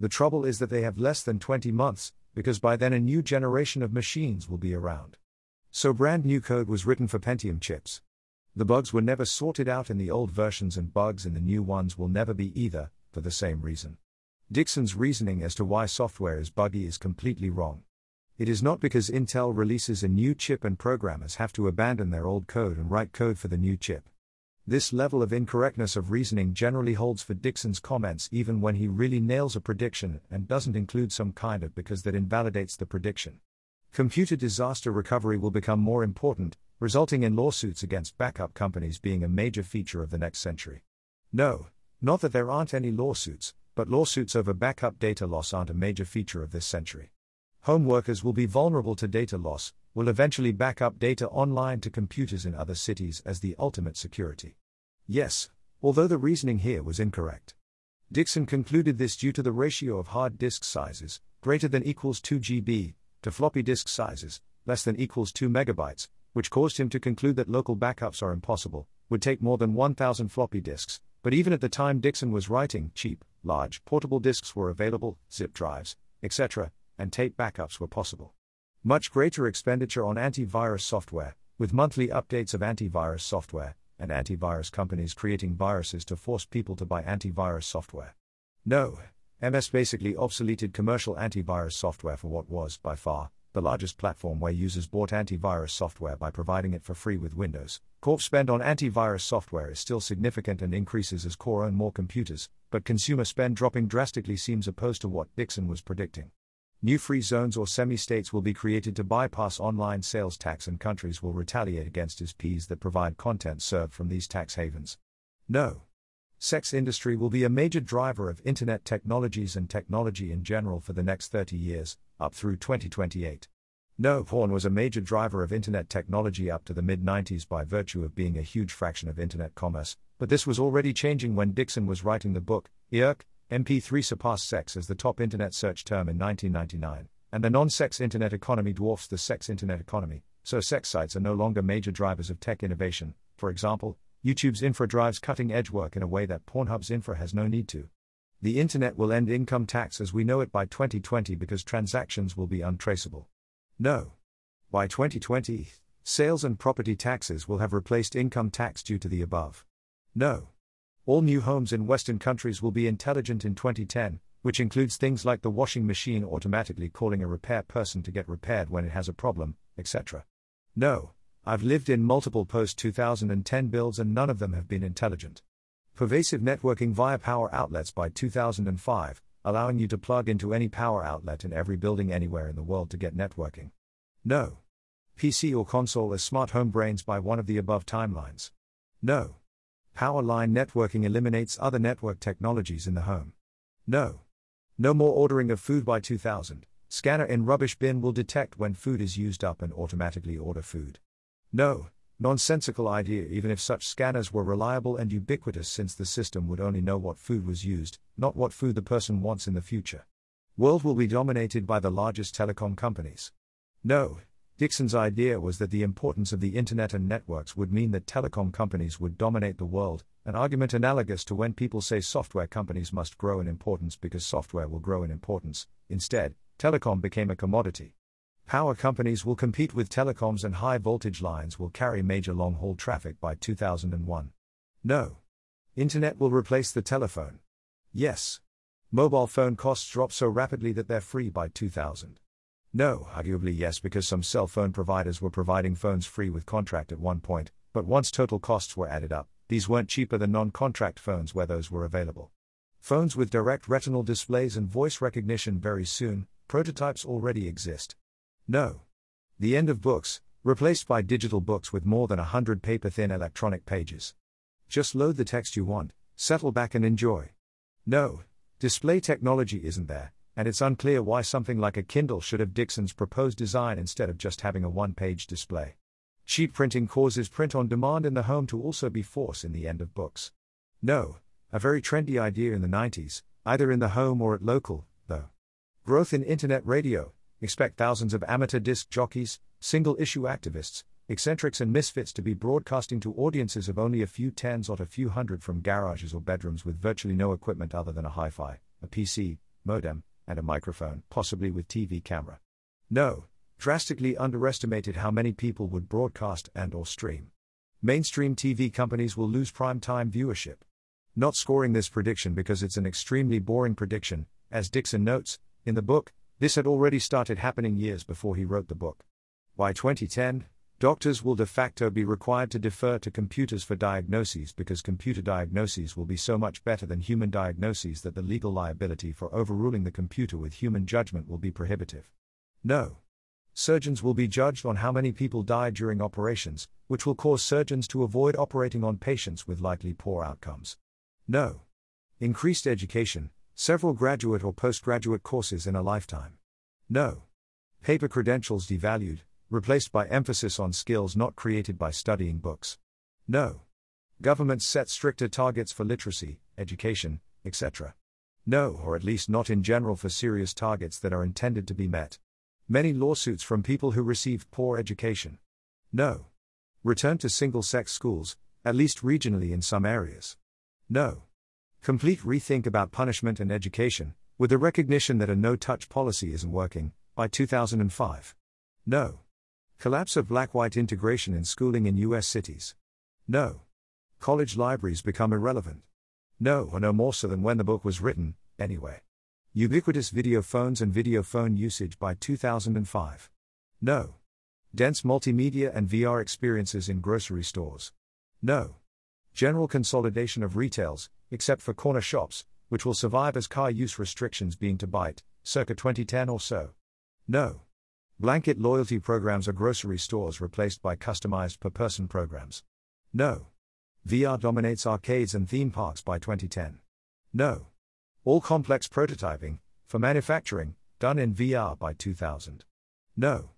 The trouble is that they have less than 20 months, because by then a new generation of machines will be around. So brand new code was written for Pentium chips. The bugs were never sorted out in the old versions, and bugs in the new ones will never be either, for the same reason. Dixon's reasoning as to why software is buggy is completely wrong. It is not because Intel releases a new chip and programmers have to abandon their old code and write code for the new chip. This level of incorrectness of reasoning generally holds for Dixon's comments even when he really nails a prediction and doesn't include some kind of because that invalidates the prediction. Computer disaster recovery will become more important, resulting in lawsuits against backup companies being a major feature of the next century. No, not that there aren't any lawsuits, but lawsuits over backup data loss aren't a major feature of this century. Home workers will be vulnerable to data loss, will eventually back up data online to computers in other cities as the ultimate security. Yes, although the reasoning here was incorrect. Dixon concluded this due to the ratio of hard disk sizes, greater than equals 2 GB, to floppy disk sizes, less than equals 2 megabytes, which caused him to conclude that local backups are impossible, would take more than 1,000 floppy disks, but even at the time Dixon was writing, cheap, large, portable disks were available, zip drives, etc., and tape backups were possible. Much greater expenditure on antivirus software, with monthly updates of antivirus software, and antivirus companies creating viruses to force people to buy antivirus software. No, MS basically obsoleted commercial antivirus software for what was, by far, the largest platform where users bought antivirus software by providing it for free with Windows. Corp spend on antivirus software is still significant and increases as Core own more computers, but consumer spend dropping drastically seems opposed to what Dixon was predicting. New free zones or semi states will be created to bypass online sales tax, and countries will retaliate against ISPs that provide content served from these tax havens. No. Sex industry will be a major driver of internet technologies and technology in general for the next 30 years, up through 2028. No, porn was a major driver of internet technology up to the mid 90s by virtue of being a huge fraction of internet commerce, but this was already changing when Dixon was writing the book, IRC, MP3 surpassed sex as the top internet search term in 1999, and the non sex internet economy dwarfs the sex internet economy, so sex sites are no longer major drivers of tech innovation. For example, YouTube's infra drives cutting edge work in a way that Pornhub's infra has no need to. The internet will end income tax as we know it by 2020 because transactions will be untraceable. No. By 2020, sales and property taxes will have replaced income tax due to the above. No. All new homes in Western countries will be intelligent in 2010, which includes things like the washing machine automatically calling a repair person to get repaired when it has a problem, etc. No, I've lived in multiple post 2010 builds and none of them have been intelligent. Pervasive networking via power outlets by 2005, allowing you to plug into any power outlet in every building anywhere in the world to get networking. No. PC or console as smart home brains by one of the above timelines. No. Power line networking eliminates other network technologies in the home. No. No more ordering of food by 2000. Scanner in rubbish bin will detect when food is used up and automatically order food. No. Nonsensical idea, even if such scanners were reliable and ubiquitous, since the system would only know what food was used, not what food the person wants in the future. World will be dominated by the largest telecom companies. No, Dixon's idea was that the importance of the internet and networks would mean that telecom companies would dominate the world, an argument analogous to when people say software companies must grow in importance because software will grow in importance. Instead, telecom became a commodity. Power companies will compete with telecoms and high voltage lines will carry major long haul traffic by 2001. No. Internet will replace the telephone. Yes. Mobile phone costs drop so rapidly that they're free by 2000. No, arguably yes, because some cell phone providers were providing phones free with contract at one point, but once total costs were added up, these weren't cheaper than non contract phones where those were available. Phones with direct retinal displays and voice recognition very soon, prototypes already exist. No. The end of books, replaced by digital books with more than a hundred paper thin electronic pages. Just load the text you want, settle back and enjoy. No, display technology isn't there, and it's unclear why something like a Kindle should have Dixon's proposed design instead of just having a one page display. Cheap printing causes print on demand in the home to also be force in the end of books. No, a very trendy idea in the 90s, either in the home or at local, though. Growth in internet radio, expect thousands of amateur disc jockeys, single issue activists, eccentrics, and misfits to be broadcasting to audiences of only a few tens or a few hundred from garages or bedrooms with virtually no equipment other than a hi fi, a PC, modem, and a microphone, possibly with TV camera. No, drastically underestimated how many people would broadcast and or stream. Mainstream TV companies will lose prime time viewership. Not scoring this prediction because it's an extremely boring prediction, as Dixon notes, in the book, this had already started happening years before he wrote the book. By 2010, Doctors will de facto be required to defer to computers for diagnoses because computer diagnoses will be so much better than human diagnoses that the legal liability for overruling the computer with human judgment will be prohibitive. No. Surgeons will be judged on how many people die during operations, which will cause surgeons to avoid operating on patients with likely poor outcomes. No. Increased education, several graduate or postgraduate courses in a lifetime. No. Paper credentials devalued, replaced by emphasis on skills not created by studying books. No. Governments set stricter targets for literacy, education, etc. No, or at least not in general for serious targets that are intended to be met. Many lawsuits from people who received poor education. No. Return to single sex schools, at least regionally in some areas. No. Complete rethink about punishment and education, with the recognition that a no touch policy isn't working, by 2005. No. Collapse of black white integration in schooling in U.S. cities. No. College libraries become irrelevant. No, or no more so than when the book was written, anyway. Ubiquitous video phones and video phone usage by 2005. No. Dense multimedia and VR experiences in grocery stores. No. General consolidation of retails, except for corner shops, which will survive as car use restrictions being to bite, circa 2010 or so. No. Blanket loyalty programs are grocery stores replaced by customized per person programs. No. VR dominates arcades and theme parks by 2010. No. All complex prototyping, for manufacturing, done in VR by 2000. No.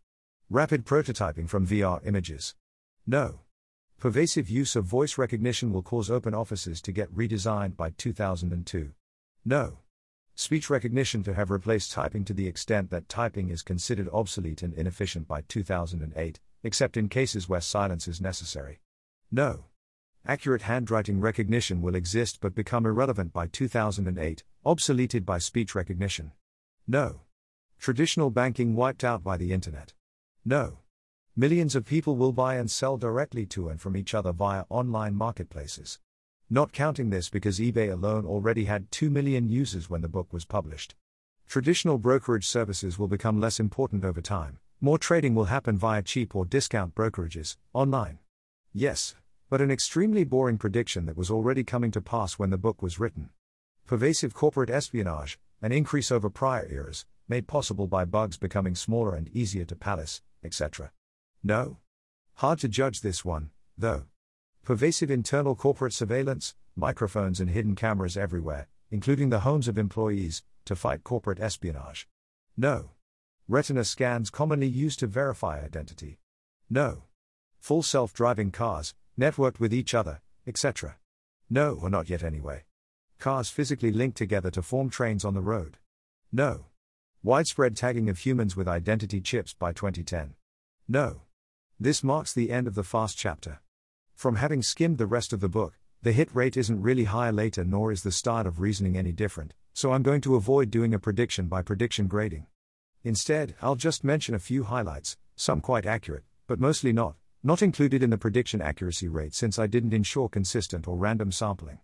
Rapid prototyping from VR images. No. Pervasive use of voice recognition will cause open offices to get redesigned by 2002. No. Speech recognition to have replaced typing to the extent that typing is considered obsolete and inefficient by 2008, except in cases where silence is necessary. No. Accurate handwriting recognition will exist but become irrelevant by 2008, obsoleted by speech recognition. No. Traditional banking wiped out by the internet. No. Millions of people will buy and sell directly to and from each other via online marketplaces. Not counting this because eBay alone already had 2 million users when the book was published. Traditional brokerage services will become less important over time. More trading will happen via cheap or discount brokerages, online. Yes, but an extremely boring prediction that was already coming to pass when the book was written. Pervasive corporate espionage, an increase over prior eras, made possible by bugs becoming smaller and easier to palace, etc. No? Hard to judge this one, though. Pervasive internal corporate surveillance, microphones and hidden cameras everywhere, including the homes of employees, to fight corporate espionage. No. Retina scans commonly used to verify identity. No. Full self driving cars, networked with each other, etc. No, or not yet anyway. Cars physically linked together to form trains on the road. No. Widespread tagging of humans with identity chips by 2010. No. This marks the end of the fast chapter. From having skimmed the rest of the book, the hit rate isn't really high later, nor is the style of reasoning any different, so I'm going to avoid doing a prediction by prediction grading. Instead, I'll just mention a few highlights, some quite accurate, but mostly not, not included in the prediction accuracy rate since I didn't ensure consistent or random sampling.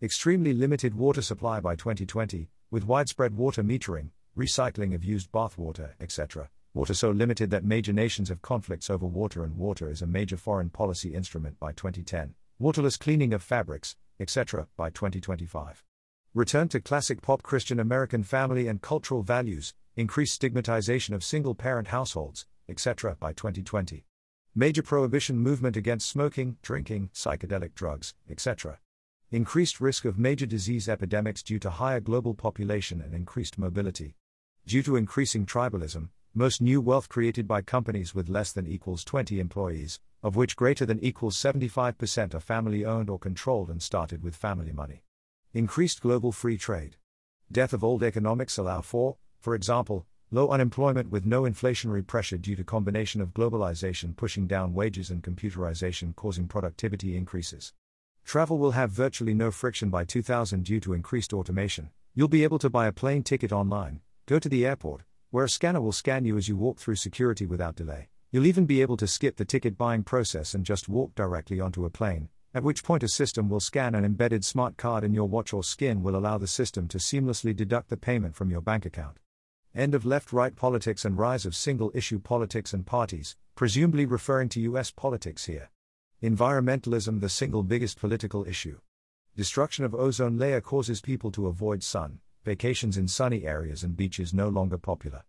Extremely limited water supply by 2020, with widespread water metering, recycling of used bathwater, etc. Water so limited that major nations have conflicts over water, and water is a major foreign policy instrument by 2010. Waterless cleaning of fabrics, etc., by 2025. Return to classic pop Christian American family and cultural values, increased stigmatization of single parent households, etc., by 2020. Major prohibition movement against smoking, drinking, psychedelic drugs, etc. Increased risk of major disease epidemics due to higher global population and increased mobility. Due to increasing tribalism, most new wealth created by companies with less than equals 20 employees, of which greater than equals 75% are family owned or controlled and started with family money. Increased global free trade. Death of old economics allow for, for example, low unemployment with no inflationary pressure due to combination of globalization pushing down wages and computerization causing productivity increases. Travel will have virtually no friction by 2000 due to increased automation. You'll be able to buy a plane ticket online, Go to the airport, where a scanner will scan you as you walk through security without delay. You'll even be able to skip the ticket buying process and just walk directly onto a plane, at which point a system will scan an embedded smart card in your watch or skin will allow the system to seamlessly deduct the payment from your bank account. End of left right politics and rise of single issue politics and parties, presumably referring to US politics here. Environmentalism, the single biggest political issue. Destruction of ozone layer causes people to avoid sun, vacations in sunny areas and beaches no longer popular.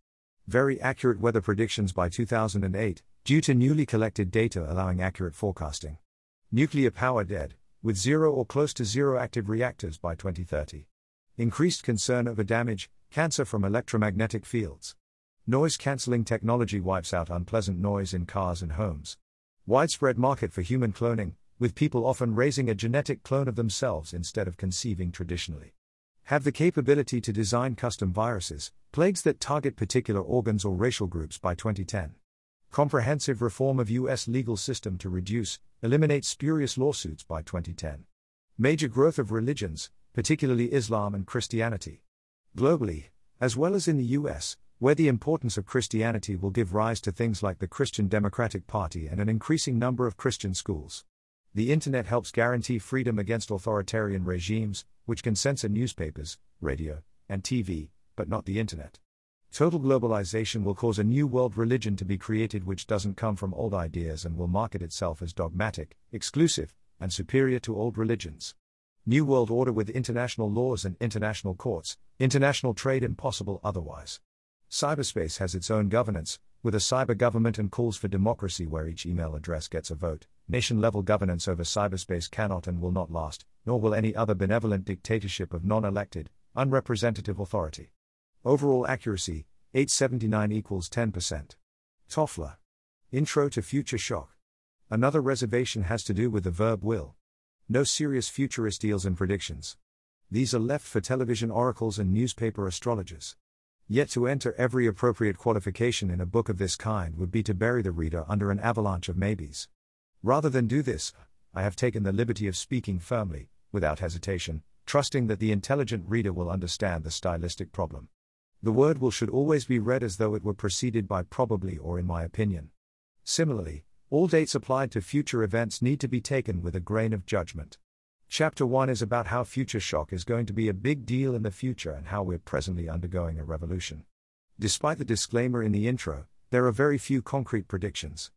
Very accurate weather predictions by 2008, due to newly collected data allowing accurate forecasting. Nuclear power dead, with zero or close to zero active reactors by 2030. Increased concern over damage, cancer from electromagnetic fields. Noise cancelling technology wipes out unpleasant noise in cars and homes. Widespread market for human cloning, with people often raising a genetic clone of themselves instead of conceiving traditionally have the capability to design custom viruses, plagues that target particular organs or racial groups by 2010. Comprehensive reform of U.S. legal system to reduce, eliminate spurious lawsuits by 2010. Major growth of religions, particularly Islam and Christianity. Globally, as well as in the U.S., where the importance of Christianity will give rise to things like the Christian Democratic Party and an increasing number of Christian schools. The Internet helps guarantee freedom against authoritarian regimes, which can censor newspapers, radio, and TV, but not the Internet. Total globalization will cause a new world religion to be created which doesn't come from old ideas and will market itself as dogmatic, exclusive, and superior to old religions. New World Order with international laws and international courts, international trade impossible otherwise. Cyberspace has its own governance, with a cyber government and calls for democracy where each email address gets a vote. Nation level governance over cyberspace cannot and will not last, nor will any other benevolent dictatorship of non elected, unrepresentative authority. Overall accuracy 879 equals 10%. Toffler. Intro to Future Shock. Another reservation has to do with the verb will. No serious futurist deals in predictions. These are left for television oracles and newspaper astrologers. Yet to enter every appropriate qualification in a book of this kind would be to bury the reader under an avalanche of maybes. Rather than do this, I have taken the liberty of speaking firmly, without hesitation, trusting that the intelligent reader will understand the stylistic problem. The word will should always be read as though it were preceded by probably or in my opinion. Similarly, all dates applied to future events need to be taken with a grain of judgment. Chapter 1 is about how future shock is going to be a big deal in the future and how we're presently undergoing a revolution. Despite the disclaimer in the intro, there are very few concrete predictions.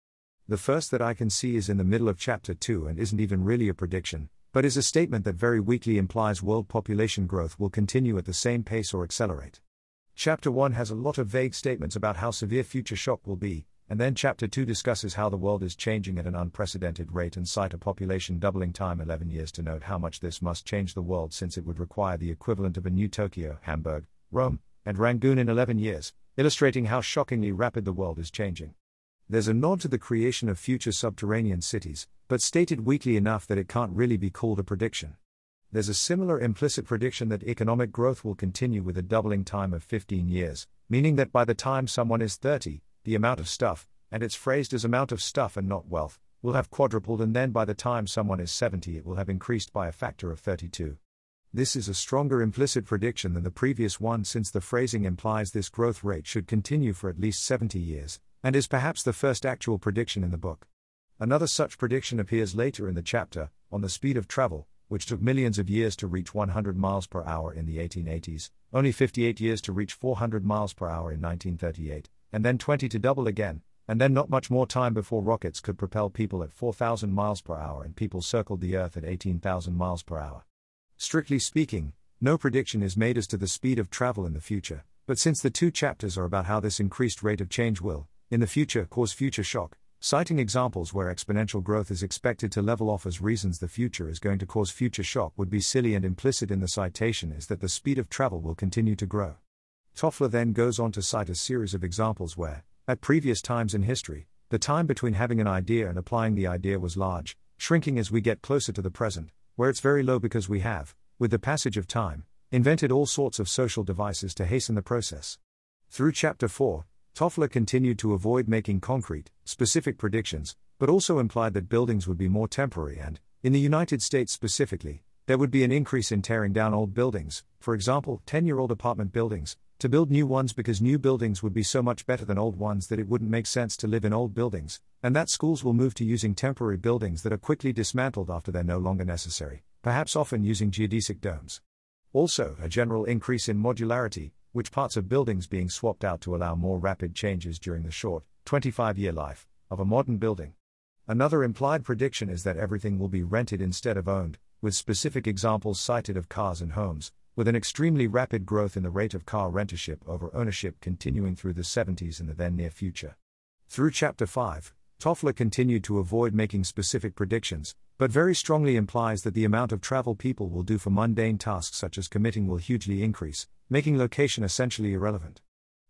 The first that I can see is in the middle of chapter 2 and isn't even really a prediction, but is a statement that very weakly implies world population growth will continue at the same pace or accelerate. Chapter 1 has a lot of vague statements about how severe future shock will be, and then Chapter 2 discusses how the world is changing at an unprecedented rate and cite a population doubling time 11 years to note how much this must change the world since it would require the equivalent of a new Tokyo, Hamburg, Rome, and Rangoon in 11 years, illustrating how shockingly rapid the world is changing. There's a nod to the creation of future subterranean cities, but stated weakly enough that it can't really be called a prediction there's a similar implicit prediction that economic growth will continue with a doubling time of 15 years, meaning that by the time someone is 30, the amount of stuff, and it's phrased as amount of stuff and not wealth, will have quadrupled, and then by the time someone is 70, it will have increased by a factor of 32. This is a stronger implicit prediction than the previous one since the phrasing implies this growth rate should continue for at least 70 years, and is perhaps the first actual prediction in the book. Another such prediction appears later in the chapter, on the speed of travel, which took millions of years to reach 100 miles per hour in the 1880s, only 58 years to reach 400 miles per hour in 1938, and then 20 to double again, and then not much more time before rockets could propel people at 4,000 miles per hour and people circled the Earth at 18,000 miles per hour. Strictly speaking, no prediction is made as to the speed of travel in the future, but since the two chapters are about how this increased rate of change will, in the future, cause future shock, Citing examples where exponential growth is expected to level off as reasons the future is going to cause future shock would be silly, and implicit in the citation is that the speed of travel will continue to grow. Toffler then goes on to cite a series of examples where, at previous times in history, the time between having an idea and applying the idea was large, shrinking as we get closer to the present, where it's very low because we have, with the passage of time, invented all sorts of social devices to hasten the process. Through chapter 4, Toffler continued to avoid making concrete, specific predictions, but also implied that buildings would be more temporary and, in the United States specifically, there would be an increase in tearing down old buildings, for example, 10 year old apartment buildings, to build new ones because new buildings would be so much better than old ones that it wouldn't make sense to live in old buildings, and that schools will move to using temporary buildings that are quickly dismantled after they're no longer necessary, perhaps often using geodesic domes. Also, a general increase in modularity, which parts of buildings being swapped out to allow more rapid changes during the short, 25 year life of a modern building. Another implied prediction is that everything will be rented instead of owned, with specific examples cited of cars and homes, with an extremely rapid growth in the rate of car rentership over ownership continuing through the 70s and the then near future. Through Chapter 5, Toffler continued to avoid making specific predictions, but very strongly implies that the amount of travel people will do for mundane tasks such as committing will hugely increase, making location essentially irrelevant.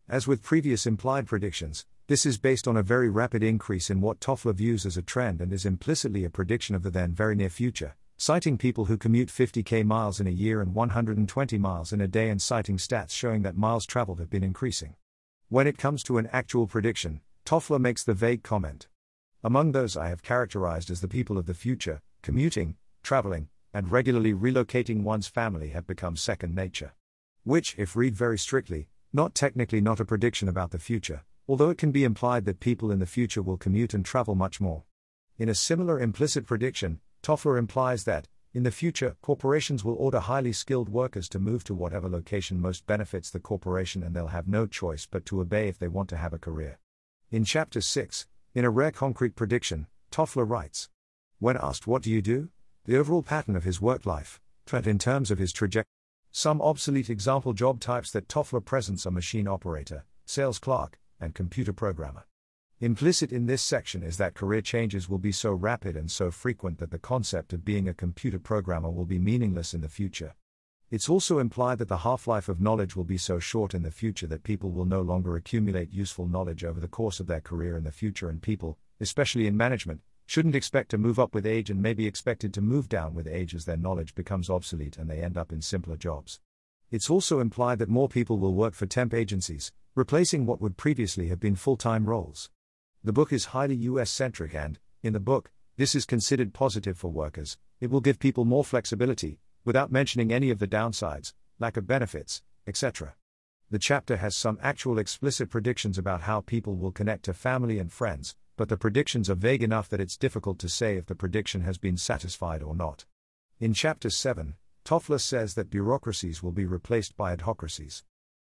As with previous implied predictions, this is based on a very rapid increase in what Toffler views as a trend and is implicitly a prediction of the then very near future, citing people who commute 50k miles in a year and 120 miles in a day and citing stats showing that miles traveled have been increasing. When it comes to an actual prediction, Toffler makes the vague comment among those I have characterized as the people of the future, commuting, traveling, and regularly relocating one's family have become second nature. Which, if read very strictly, not technically not a prediction about the future, although it can be implied that people in the future will commute and travel much more. In a similar implicit prediction, Toffler implies that, In the future, corporations will order highly skilled workers to move to whatever location most benefits the corporation and they'll have no choice but to obey if they want to have a career. In Chapter 6, in a rare concrete prediction, Toffler writes When asked what do you do? The overall pattern of his work life, trend in terms of his trajectory. Some obsolete example job types that Toffler presents are machine operator, sales clerk, and computer programmer. Implicit in this section is that career changes will be so rapid and so frequent that the concept of being a computer programmer will be meaningless in the future. It's also implied that the half life of knowledge will be so short in the future that people will no longer accumulate useful knowledge over the course of their career in the future, and people, especially in management, shouldn't expect to move up with age and may be expected to move down with age as their knowledge becomes obsolete and they end up in simpler jobs. It's also implied that more people will work for temp agencies, replacing what would previously have been full time roles. The book is highly US centric, and, in the book, this is considered positive for workers. It will give people more flexibility, without mentioning any of the downsides, lack of benefits, etc. The chapter has some actual explicit predictions about how people will connect to family and friends, but the predictions are vague enough that it's difficult to say if the prediction has been satisfied or not. In Chapter 7, Toffler says that bureaucracies will be replaced by adhocracies.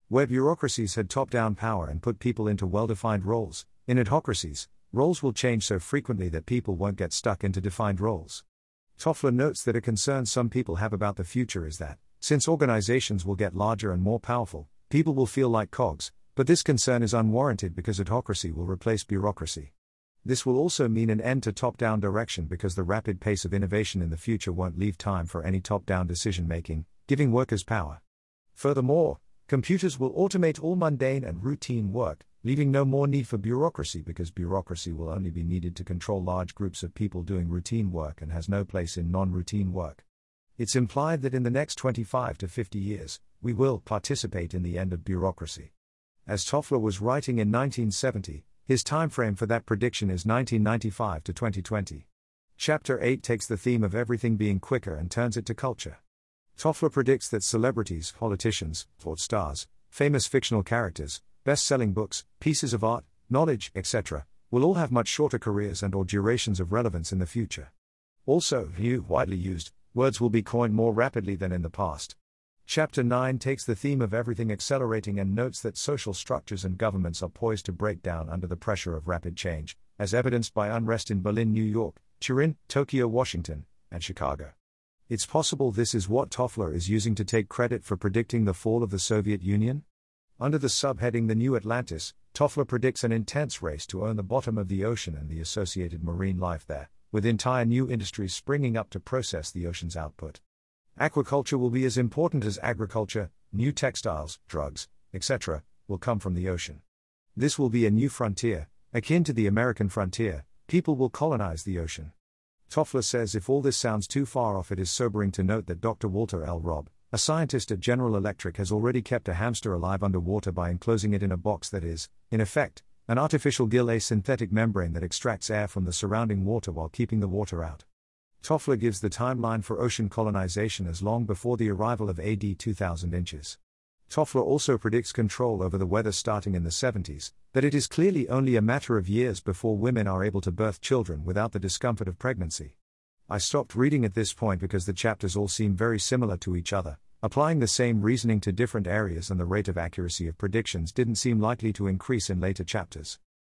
Where bureaucracies had top down power and put people into well defined roles, in adhocracies, roles will change so frequently that people won't get stuck into defined roles. Toffler notes that a concern some people have about the future is that, since organizations will get larger and more powerful, people will feel like cogs, but this concern is unwarranted because adhocracy will replace bureaucracy. This will also mean an end to top down direction because the rapid pace of innovation in the future won't leave time for any top down decision making, giving workers power. Furthermore, computers will automate all mundane and routine work, leaving no more need for bureaucracy because bureaucracy will only be needed to control large groups of people doing routine work and has no place in non routine work. It's implied that in the next 25 to 50 years, we will participate in the end of bureaucracy. As Toffler was writing in 1970, his timeframe for that prediction is 1995 to 2020. Chapter 8 takes the theme of everything being quicker and turns it to culture. Toffler predicts that celebrities, politicians, thought stars, famous fictional characters, best selling books, pieces of art, knowledge, etc., will all have much shorter careers and or durations of relevance in the future. Also, new, widely used, words will be coined more rapidly than in the past. Chapter 9 takes the theme of everything accelerating and notes that social structures and governments are poised to break down under the pressure of rapid change, as evidenced by unrest in Berlin, New York, Turin, Tokyo, Washington, and Chicago. It's possible this is what Toffler is using to take credit for predicting the fall of the Soviet Union? Under the subheading The New Atlantis, Toffler predicts an intense race to own the bottom of the ocean and the associated marine life there, with entire new industries springing up to process the ocean's output. Aquaculture will be as important as agriculture, new textiles, drugs, etc., will come from the ocean. This will be a new frontier, akin to the American frontier, people will colonize the ocean. Toffler says if all this sounds too far off, it is sobering to note that Dr. Walter L. Robb, a scientist at General Electric has already kept a hamster alive underwater by enclosing it in a box that is, in effect, an artificial gill a synthetic membrane that extracts air from the surrounding water while keeping the water out. Toffler gives the timeline for ocean colonization as long before the arrival of AD 2000 inches. Toffler also predicts control over the weather starting in the 70s, that it is clearly only a matter of years before women are able to birth children without the discomfort of pregnancy. I stopped reading at this point because the chapters all seem very similar to each other, applying the same reasoning to different areas, and the rate of accuracy of predictions didn't seem likely to increase in later chapters.